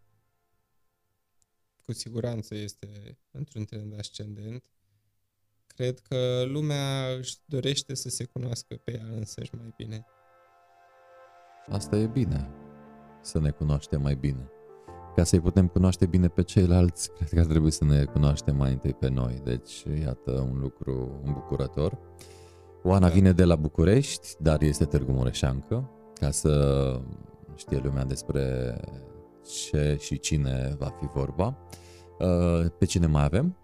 Cu siguranță este într-un trend ascendent. Cred că lumea își dorește să se cunoască pe ea însăși mai bine. Asta e bine, să ne cunoaștem mai bine. Ca să-i putem cunoaște bine pe ceilalți, cred că ar trebui să ne cunoaștem mai întâi pe noi. Deci, iată un lucru îmbucurător. Oana Da. vine de la București, dar este Târgu Mureșancă, ca să știe lumea despre ce și cine va fi vorba. Uh, Pe cine mai avem?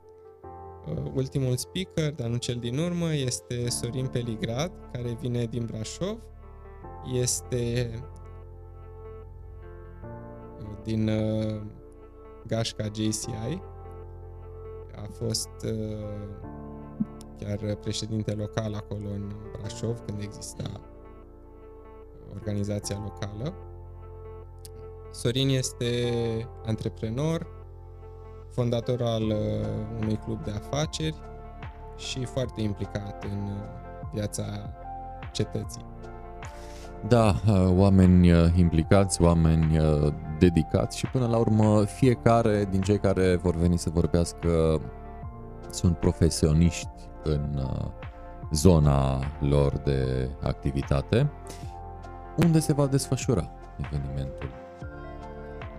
Uh, Ultimul speaker, dar nu cel din urmă, este Sorin Peligrad, care vine din Brașov. Este uh, din uh, gașca JCI. A fost uh, chiar președinte local acolo în Brașov, când exista organizația locală. Sorin este antreprenor, fondator al uh, unui club de afaceri și foarte implicat în uh, viața cetății. Da, uh, oameni implicați, oameni dedicați și până la urmă fiecare din cei care vor veni să vorbească sunt profesioniști în zona lor de activitate. Unde se va desfășura evenimentul?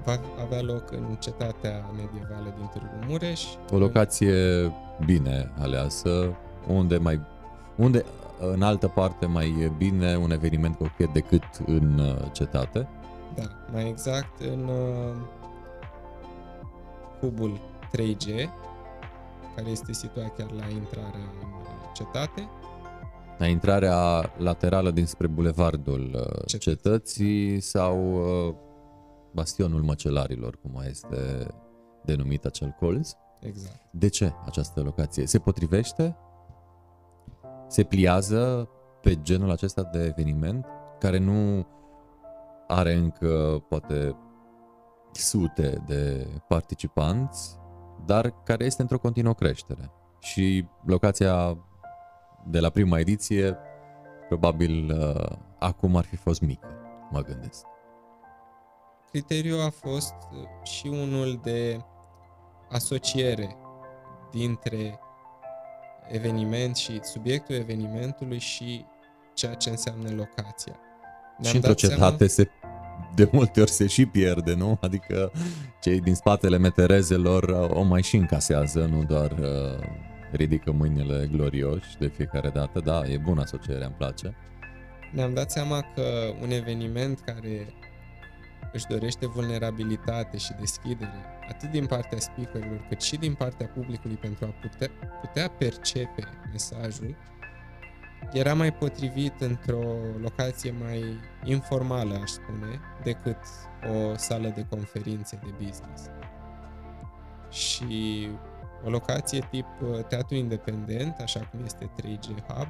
Va avea loc în cetatea medievală din Târgu Mureș. O locație bine aleasă, unde mai unde în altă parte mai e bine un eveniment cochet decât în uh, cetate? Da, mai exact în uh, hubul 3G, care este situat chiar la intrarea în cetate. La intrarea laterală dinspre bulevardul uh, Cetății, cetății sau uh, bastionul măcelarilor, cum mai este denumit acel colț. Exact. De ce această locație? Se potrivește? Se pliază pe genul acesta de eveniment care nu are încă poate sute de participanți, dar care este într-o continuă creștere. Și locația de la prima ediție probabil uh, acum ar fi fost mică, mă gândesc. Criteriul a fost și unul de asociere dintre eveniment și subiectul evenimentului și ceea ce înseamnă locația. Ne-am și într-o cetate seama... se, de multe ori se și pierde, nu? Adică cei din spatele meterezelor o mai și încasează, nu doar uh, ridică mâinile glorioși de fiecare dată. Da, e bună asocierea, îmi place. Ne-am dat seama că un eveniment care își dorește vulnerabilitate și deschidere, atât din partea speakerilor, cât și din partea publicului pentru a putea, putea percepe mesajul, era mai potrivit într-o locație mai informală, aș spune, decât o sală de conferințe de business. Și o locație tip uh, teatru independent, așa cum este 3G Hub,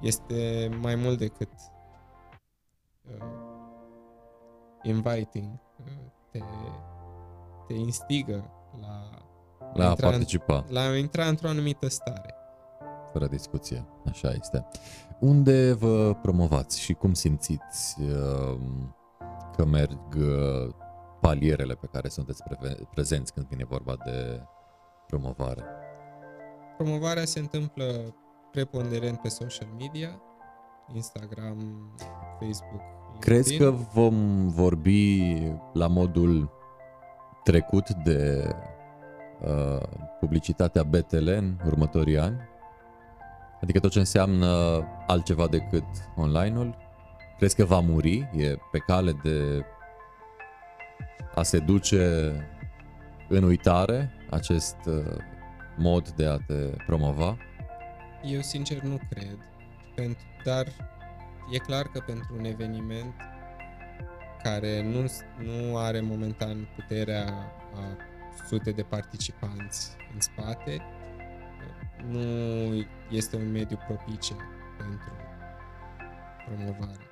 este mai mult decât uh, inviting, te, te instigă la, la a participa. În, la a intra într-o anumită stare. Fără discuție, așa este. Unde vă promovați și cum simțiți uh, că merg uh, palierele pe care sunteți pre- prezenți când vine vorba de promovare? Promovarea se întâmplă preponderent pe social media, Instagram, Facebook, Crezi că vom vorbi la modul trecut de uh, publicitatea BTL în următorii ani? Adică tot ce înseamnă altceva decât online-ul? Crezi că va muri? E pe cale de a se duce în uitare acest uh, mod de a te promova? Eu sincer nu cred, pentru, dar E clar că pentru un eveniment care nu, nu are momentan puterea a sute de participanți în spate, nu este un mediu propice pentru promovare.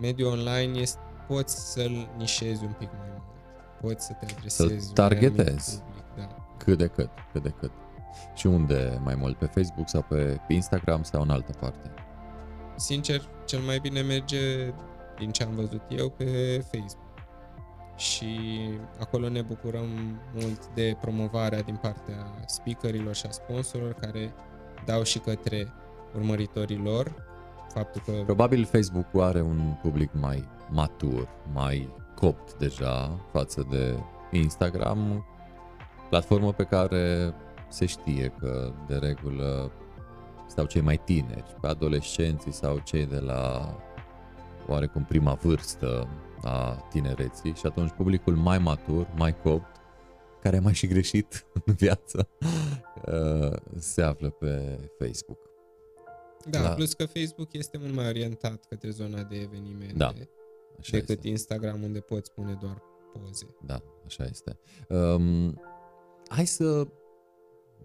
Mediul online este, poți să-l nișezi un pic mai mult, poți să te adresezi. Să targetezi. Public, da. Cât de cât, cât de cât. Și unde mai mult? Pe Facebook sau pe Instagram sau în altă parte? Sincer, cel mai bine merge, din ce am văzut eu, pe Facebook. Și acolo ne bucurăm mult de promovarea din partea speakerilor și a sponsorilor care dau și către urmăritorii lor faptul că... Probabil Facebook are un public mai matur, mai copt deja față de Instagram, platformă pe care se știe că de regulă sau cei mai tineri, pe adolescenții sau cei de la oarecum prima vârstă a tinereții și atunci publicul mai matur, mai copt, care a mai și greșit în viață, uh, se află pe Facebook. Da, la... plus că Facebook este mult mai orientat către zona de evenimente da, așa decât este. Instagram unde poți pune doar poze. Da, așa este. Um, hai să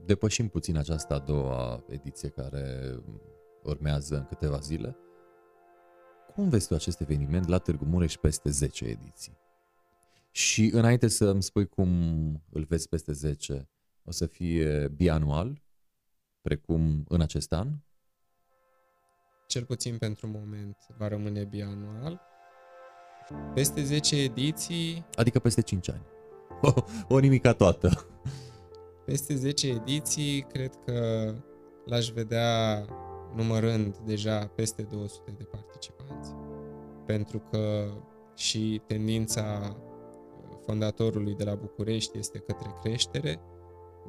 depășim puțin această a doua ediție care urmează în câteva zile. Cum vezi tu acest eveniment la Târgu Mureș peste 10 ediții? Și înainte să îmi spui cum îl vezi peste 10, o să fie bianual, precum în acest an? Cel puțin pentru moment va rămâne bianual. Peste 10 ediții... Adică peste 5 ani. *laughs* O, o nimica toată. Peste 10 ediții, cred că l-aș vedea numărând deja peste 200 de participanți. Pentru că și tendința fondatorului de la București este către creștere,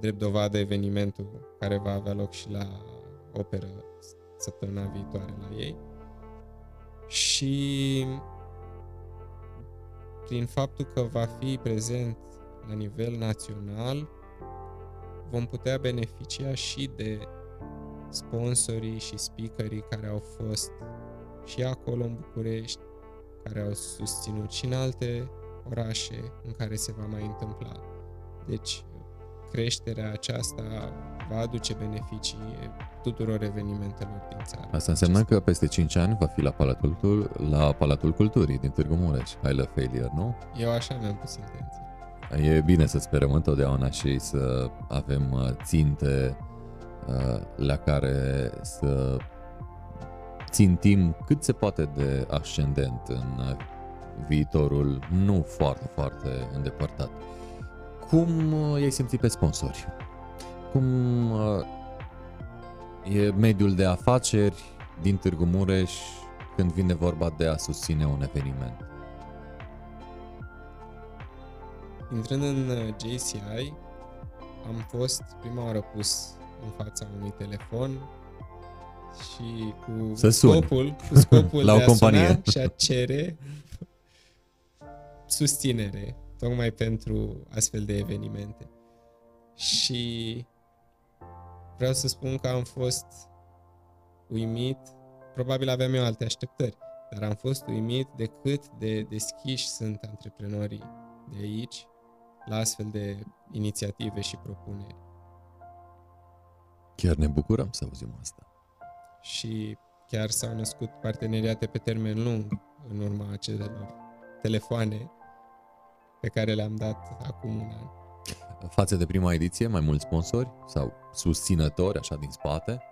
drept dovadă evenimentul care va avea loc și la operă săptămâna viitoare la ei. Și prin faptul că va fi prezent la nivel național, vom putea beneficia și de sponsorii și speakerii care au fost și acolo în București, care au susținut și în alte orașe în care se va mai întâmpla. Deci, creșterea aceasta va aduce beneficii tuturor evenimentelor din țară. Asta înseamnă Acesta. că peste 5 ani va fi la Palatul, la Palatul Culturii din Târgu Mureș. Hai la failure, nu? Eu așa mi-am pus intenții. E bine să sperăm întotdeauna și să avem uh, ținte uh, la care să țintim cât se poate de ascendent în uh, viitorul nu foarte, foarte îndepărtat. Cum ai simțit pe sponsori? Cum e mediul de afaceri din Târgu Mureș când vine vorba de a susține un eveniment? Intrând în uh, JCI, am fost prima oară pus în fața unui telefon și cu Să scopul, cu scopul *laughs* La de o companie. a suna și a cere susținere, tocmai pentru astfel de evenimente. Și vreau să spun că am fost uimit, probabil aveam eu alte așteptări, dar am fost uimit de cât de deschiși sunt antreprenorii de aici la astfel de inițiative și propuneri. Chiar ne bucurăm să auzim asta. Și chiar s-au născut parteneriate pe termen lung în urma acelor telefoane pe care le-am dat acum un an. Față de prima ediție, mai mulți sponsori sau susținători așa din spate,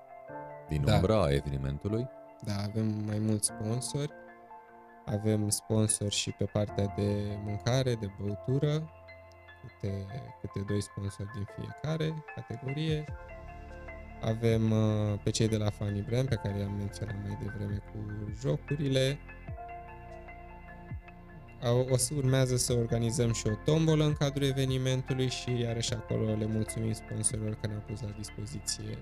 din da. umbra a evenimentului? Da, avem mai mulți sponsori. Avem sponsori și pe partea de mâncare, de băutură, câte, câte doi sponsori din fiecare categorie. Avem uh, pe cei de la Funny Brand, pe care i-am menționat mai devreme cu jocurile. O să urmează să organizăm și o tombolă în cadrul evenimentului și iarăși acolo le mulțumim sponsorilor că ne-au pus la dispoziție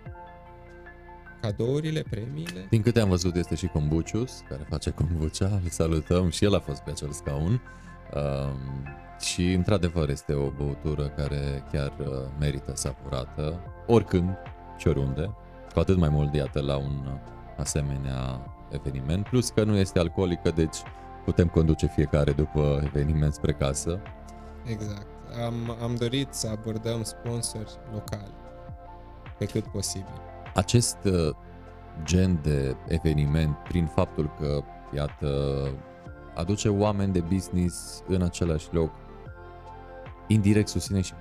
cadourile, premiile. Din câte am văzut este și Combucius, care face kombucha, îl salutăm și el a fost pe acel scaun. Um, și într-adevăr este o băutură care chiar uh, merită savurată, oricând și oriunde, cu atât mai mult iată la un uh, asemenea eveniment, plus că nu este alcoolică, deci putem conduce fiecare după eveniment spre casă. Exact. Am, am dorit să abordăm sponsori locali pe cât posibil. Acest uh, gen de eveniment, prin faptul că, iată, aduce oameni de business în același loc, indirect susține și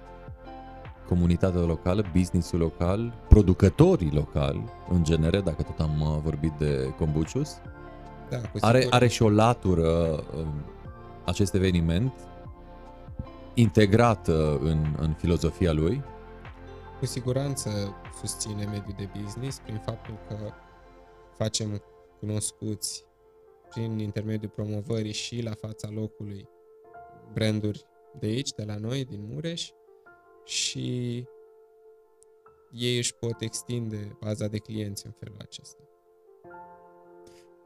comunitatea locală, businessul local, producătorii locali, în genere, dacă tot am uh, vorbit de Combucius. Da, cu are, are și o latură um, acest eveniment integrată în, în filozofia lui. Cu siguranță susține mediul de business prin faptul că facem cunoscuți prin intermediul promovării și la fața locului branduri de aici, de la noi, din Mureș și ei își pot extinde baza de clienți în felul acesta.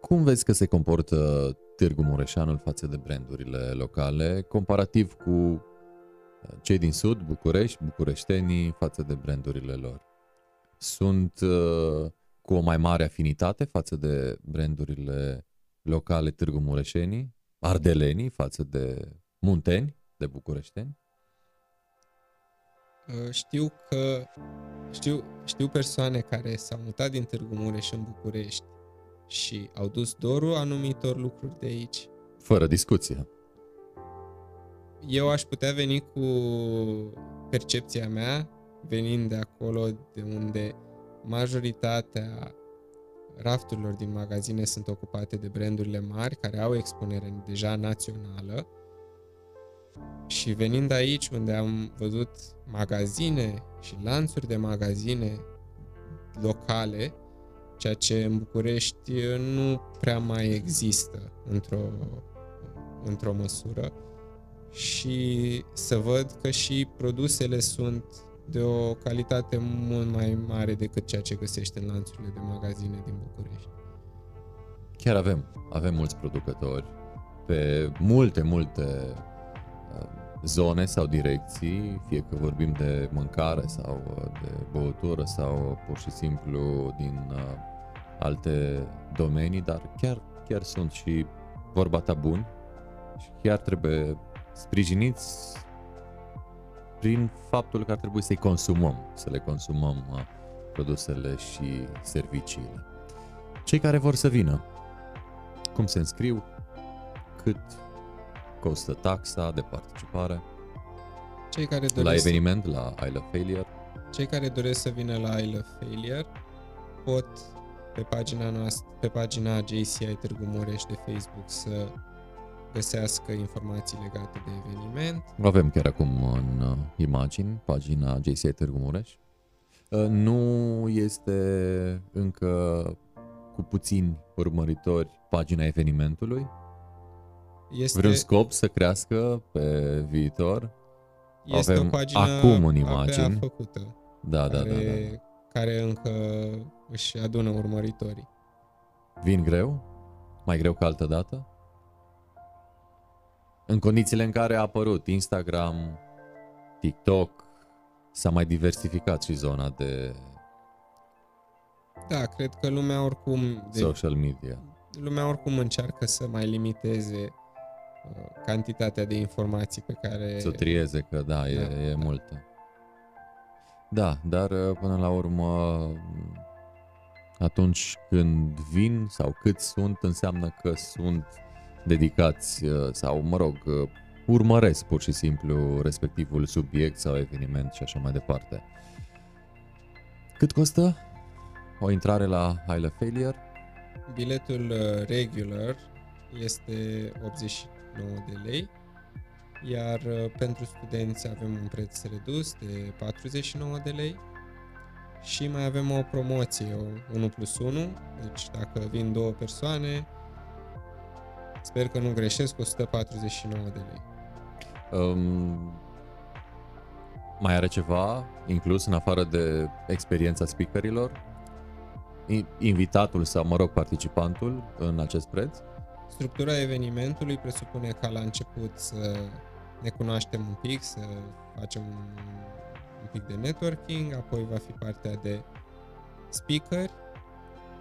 Cum vezi că se comportă Târgu Mureșanul față de brandurile locale, comparativ cu uh, cei din Sud, București, bucureștenii, față de brandurile lor? Sunt uh, cu o mai mare afinitate față de brandurile locale Târgu Mureșenii, ardelenii față de munteni? de bucureșteni? Uh, știu că știu, știu persoane care s-au mutat din Târgu Mureș în București și au dus dorul anumitor lucruri de aici. Fără discuție. Eu aș putea veni cu percepția mea, venind de acolo de unde majoritatea rafturilor din magazine sunt ocupate de brandurile mari care au expunere deja națională. Și venind aici unde am văzut magazine și lanțuri de magazine locale, ceea ce în București nu prea mai există într-o, într-o măsură. Și să văd că și produsele sunt de o calitate mult mai mare decât ceea ce găsești în lanțurile de magazine din București. Chiar avem, avem mulți producători pe multe, multe uh, zone sau direcții, fie că vorbim de mâncare sau uh, de băutură sau pur și simplu din uh, alte domenii, dar chiar, chiar sunt și vorba ta buni și chiar trebuie sprijiniți prin faptul că ar trebui să-i consumăm, să le consumăm uh, produsele și serviciile. Cei care vor să vină, cum se înscriu, cât costă taxa de participare, Cei care la doresc, eveniment, la I Love Failure, cei care doresc să vină la I Love Failure pot pe pagina noastră, pe pagina JCI Târgu Mureș de Facebook să găsească informații legate de eveniment. O avem chiar acum în uh, imagini, pagina JCI Târgu Mureș. Uh, Nu este încă cu puțini urmăritori pagina evenimentului. Este, Vreun scop să crească pe viitor? este avem o pagină acum în abia imagini. făcută, Da, da, da, care, da. care încă își adună urmăritorii. Vin greu? Mai greu ca altă dată? În condițiile în care a apărut Instagram, TikTok, s-a mai diversificat și zona de Da, cred că lumea oricum de, social media. lumea oricum încearcă să mai limiteze uh, cantitatea de informații pe care Să o trieze că da, e, Da, e da. multă. Da, dar uh, până la urmă atunci când vin sau cât sunt, înseamnă că sunt dedicați uh, sau, mă rog, uh, urmăresc pur și simplu respectivul subiect sau eveniment și așa mai departe. Cât costă o intrare la I Love Failure? biletul uh, regular este 89 de lei, iar uh, pentru studenți avem un preț redus de 49 de lei și mai avem o promoție, o 1 plus 1, deci dacă vin două persoane, sper că nu greșesc, 149 de lei. Um, mai are ceva inclus în afară de experiența speakerilor? I- Invitatul sau, mă rog, participantul în acest preț? Structura evenimentului presupune ca la început să ne cunoaștem un pic, să facem un, un pic de networking, apoi va fi partea de speaker,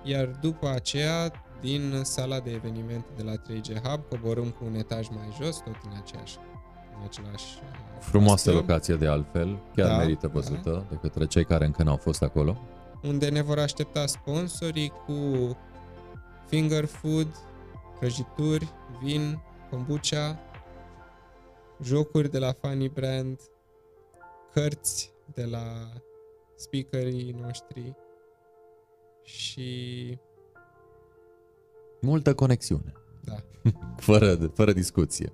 iar după aceea, din sala de evenimente de la 3G Hub, coborâm cu un etaj mai jos, tot în aceeași în același uh, Frumoasă costum, locație de altfel, chiar Da, merită văzută de către cei care încă n-au fost acolo. unde ne vor aștepta sponsorii cu finger food, prăjituri, vin, kombucha, jocuri de la Funny Brand, cărți de la speakerii noștri și Multă conexiune, da, *laughs* fără, fără discuție.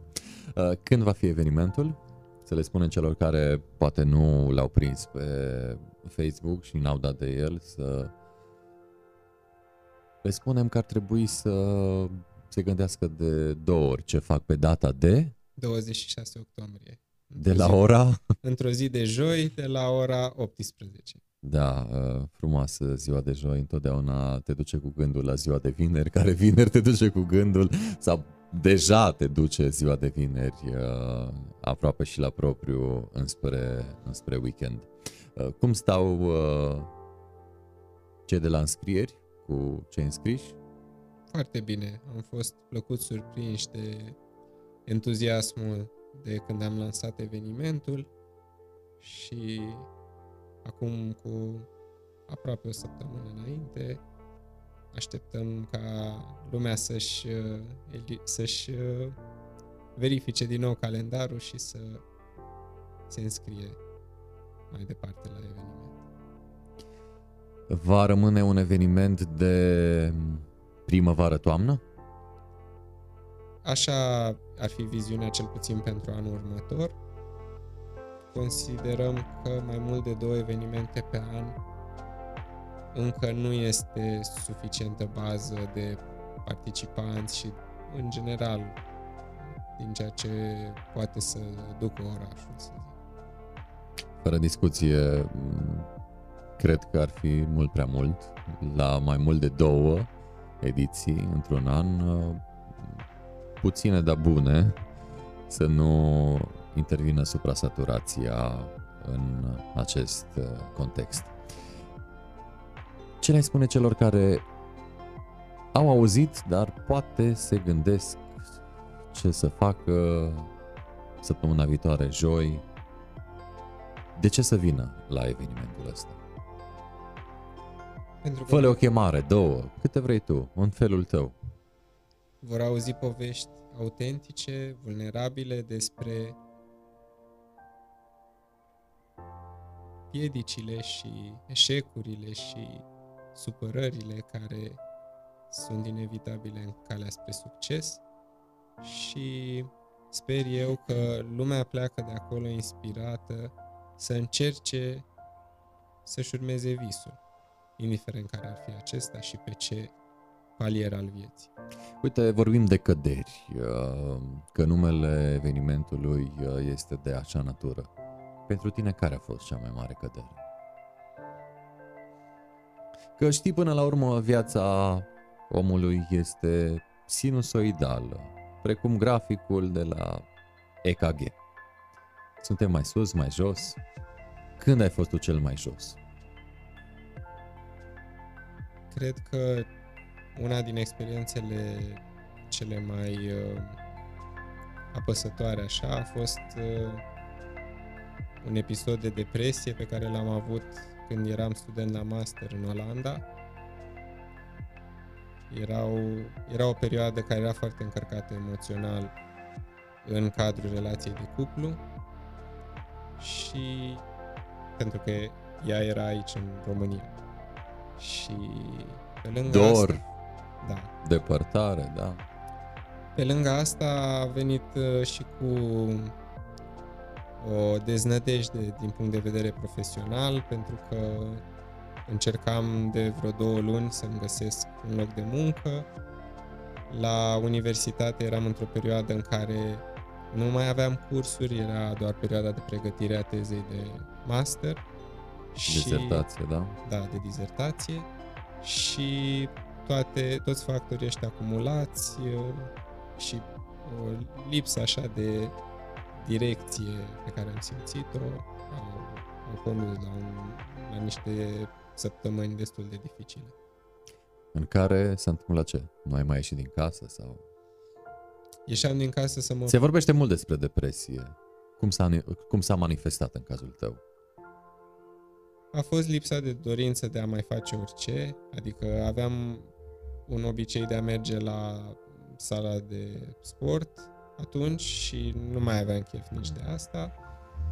Uh, Când va fi evenimentul? Să le spunem celor care poate nu l-au prins pe Facebook și n-au dat de el să le spunem că ar trebui să se gândească de două ori ce fac pe data de 26 octombrie. de la zi- ora Într-o zi de joi, de la ora 18. Da, uh, frumoasă ziua de joi, întotdeauna te duce cu gândul la ziua de vineri, care vineri te duce cu gândul sau deja te duce ziua de vineri uh, aproape și la propriu înspre, înspre weekend. Uh, Cum stau uh, cei de la înscrieri cu cei înscriși? Foarte bine. Am fost plăcut surprinși de entuziasmul de când am lansat evenimentul și acum cu aproape o săptămână înainte așteptăm ca lumea să-și, uh, să-și uh, verifice din nou calendarul și să se înscrie mai departe la eveniment. Va rămâne un eveniment de primăvară-toamnă? Așa ar fi viziunea cel puțin pentru anul următor. Considerăm că mai mult de două evenimente pe an încă nu este suficientă bază de participanți și în general din ceea ce poate să ducă orașul, să zic. Fără discuție, cred că ar fi mult prea mult. La mai mult de două ediții într-un an, puține, dar bune, să nu intervină suprasaturația în acest uh, context. Ce le spune celor care au auzit, dar poate se gândesc ce să facă săptămâna viitoare, joi, de ce să vină la evenimentul ăsta? Pentru că Fă-le o chemare, două, câte vrei tu, în felul tău. Vor auzi povești autentice, vulnerabile despre piedicile și eșecurile și supărările care sunt inevitabile în calea spre succes și sper eu că lumea pleacă de acolo inspirată să încerce să-și urmeze visul, indiferent care ar fi acesta și pe ce palier al vieții. Uite, vorbim de căderi, uh, că numele evenimentului uh, este de acea natură. Pentru tine, care a fost cea mai mare cădere? Că știi, până la urmă, viața omului este sinusoidală, precum graficul de la EKG. Suntem mai sus, mai jos. Când ai fost tu cel mai jos? Cred că una din experiențele cele mai uh, apăsătoare așa a fost uh, un episod de depresie pe care l-am avut când eram student la master în Olanda. Era o, era o perioadă care era foarte încărcată emoțional în cadrul relației de cuplu și pentru că ea era aici în România. Și pe lângă Dor, asta, da. depărtare, da. Pe lângă asta a venit uh, și cu o deznădejde din punct de vedere profesional, pentru că încercam de vreo două luni să-mi găsesc un loc de muncă. La universitate eram într-o perioadă în care nu mai aveam cursuri, era doar perioada de pregătire a tezei de master. Și, dizertație, da? Da, de dizertație. Și toate, toți factorii ăștia acumulați uh, și o lipsă așa de direcție pe care am simțit-o au, au condus la, un, la niște săptămâni destul de dificile. În care s-a întâmplat ce? Nu ai mai ieșit din casă sau... Ieșeam din casă să mă... Se vorbește mult despre depresie. Cum s-a, cum s-a manifestat în cazul tău? A fost lipsa de dorință de a mai face orice, adică aveam un obicei de a merge la sala de sport atunci și nu mai aveam chef nici de asta.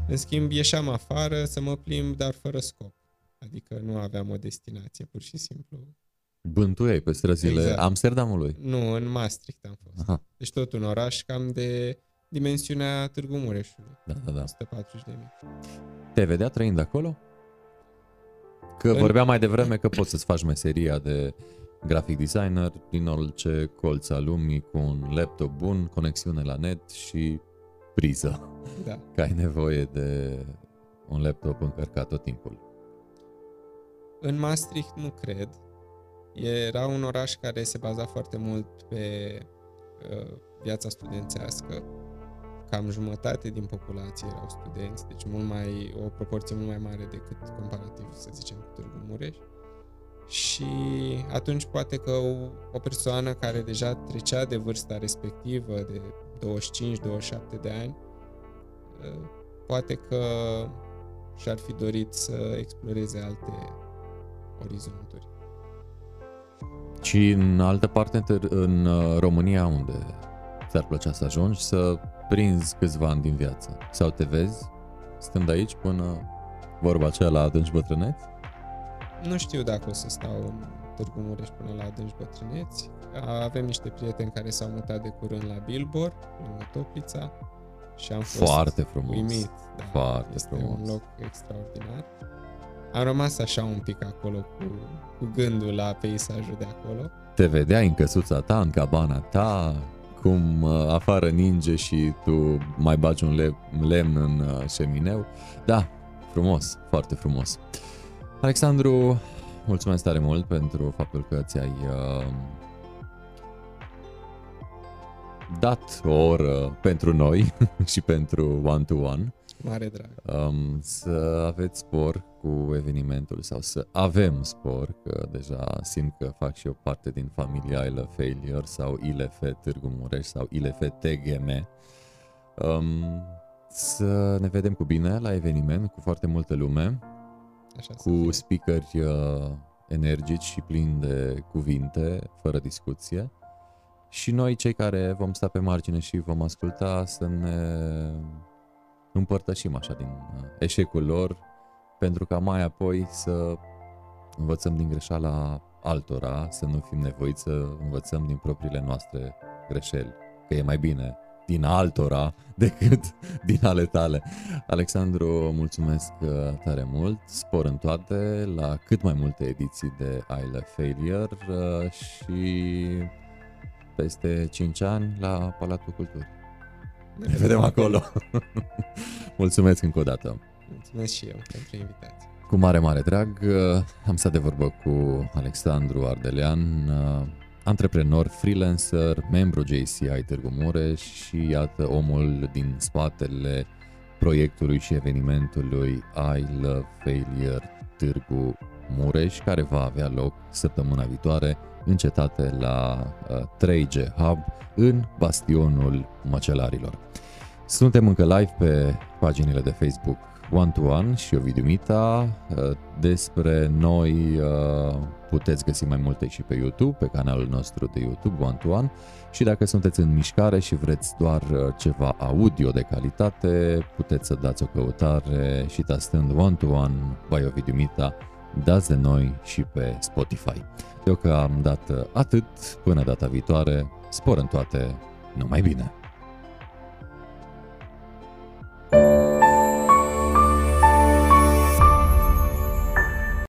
În schimb, ieșeam afară să mă plimb, dar fără scop. Adică nu aveam o destinație, pur și simplu. Bântuiai pe străzile exact. Amsterdamului? Nu, în Maastricht am fost. Aha. Deci tot un oraș cam de dimensiunea Târgu Mureșului. Da, da, da. 140 de mii. Te vedea trăind acolo? Că în... vorbeam mai devreme că poți să-ți faci meseria de graphic designer din orice colț al lumii cu un laptop bun, conexiune la net și priză. Da. *laughs* Că ai nevoie de un laptop încărcat tot timpul. În Maastricht nu cred. Era un oraș care se baza foarte mult pe uh, viața studențească. Cam jumătate din populație erau studenți, deci mult mai, o proporție mult mai mare decât comparativ, să zicem, cu Târgu Mureș. Uh, și atunci poate că o, o persoană care deja trecea de vârsta respectivă, de 25-27 de ani, ă, poate că și-ar fi dorit să exploreze alte orizonturi. Și în altă parte, în uh, România, unde ți-ar plăcea să ajungi, să prinzi câțiva ani din viață? Sau te vezi stând aici până vorba aceea la adânci bătrâneți? Nu știu dacă o să stau în Târgu Mureș până la adânci bătrâneți. Avem niște prieteni care s-au mutat de curând la Bilbor, lângă Toplița, și am fost Foarte frumos. uimit. Da, Foarte este frumos. un loc extraordinar. Am rămas așa un pic acolo cu, cu gândul la peisajul de acolo. Te vedeai în căsuța ta, în cabana ta, cum uh, afară ninge și tu mai bagi un le- lemn în uh, șemineu. Da, frumos, foarte frumos. Alexandru, mulțumesc tare mult pentru faptul că ți-ai uh, dat o oră pentru noi *laughs* și pentru one-to-one. Mare drag. um, să aveți spor cu evenimentul sau să avem spor, că deja simt că fac și eu parte din familia ILF Failure sau ILF Târgu Mureș sau ILF TGM. Um, să ne vedem cu bine la eveniment, cu foarte multă lume, Așa să cu fie. speakeri uh, energici și plini de cuvinte, fără discuție. Și noi, cei care vom sta pe margine și vom asculta, să ne împărtășim așa din uh, eșecul lor, pentru ca mai apoi să învățăm din greșeala altora, să nu fim nevoiți să învățăm din propriile noastre greșeli. Că e mai bine din altora *laughs* decât din ale tale. Alexandru, mulțumesc uh, tare mult, spor în toate, la cât mai multe ediții de I Love Failure uh, și peste 5 ani la Palatul Culturii. Ne vedem acolo. *laughs* Mulțumesc încă o dată. Mulțumesc și eu pentru invitație. Cu mare, mare drag, uh, am stat de vorbă cu Alexandru Ardelean, uh, antreprenor, freelancer, membru JCI Târgu Mureș și iată omul din spatele proiectului și evenimentului I Love Failure Târgu Mureș, care va avea loc săptămâna viitoare în cetate la uh, 3G Hub în bastionul Măcelarilor. Suntem încă live pe paginile de Facebook One to One și Ovidiu Mita. Uh, Despre noi uh, puteți găsi mai multe și pe YouTube, pe canalul nostru de YouTube One to One. Și dacă sunteți în mișcare și vreți doar uh, ceva audio de calitate, puteți să dați o căutare și tastând One to One by Ovidiu Mita, dați de noi și pe Spotify. Eu că am dat atât, până data viitoare, spor în toate, numai bine!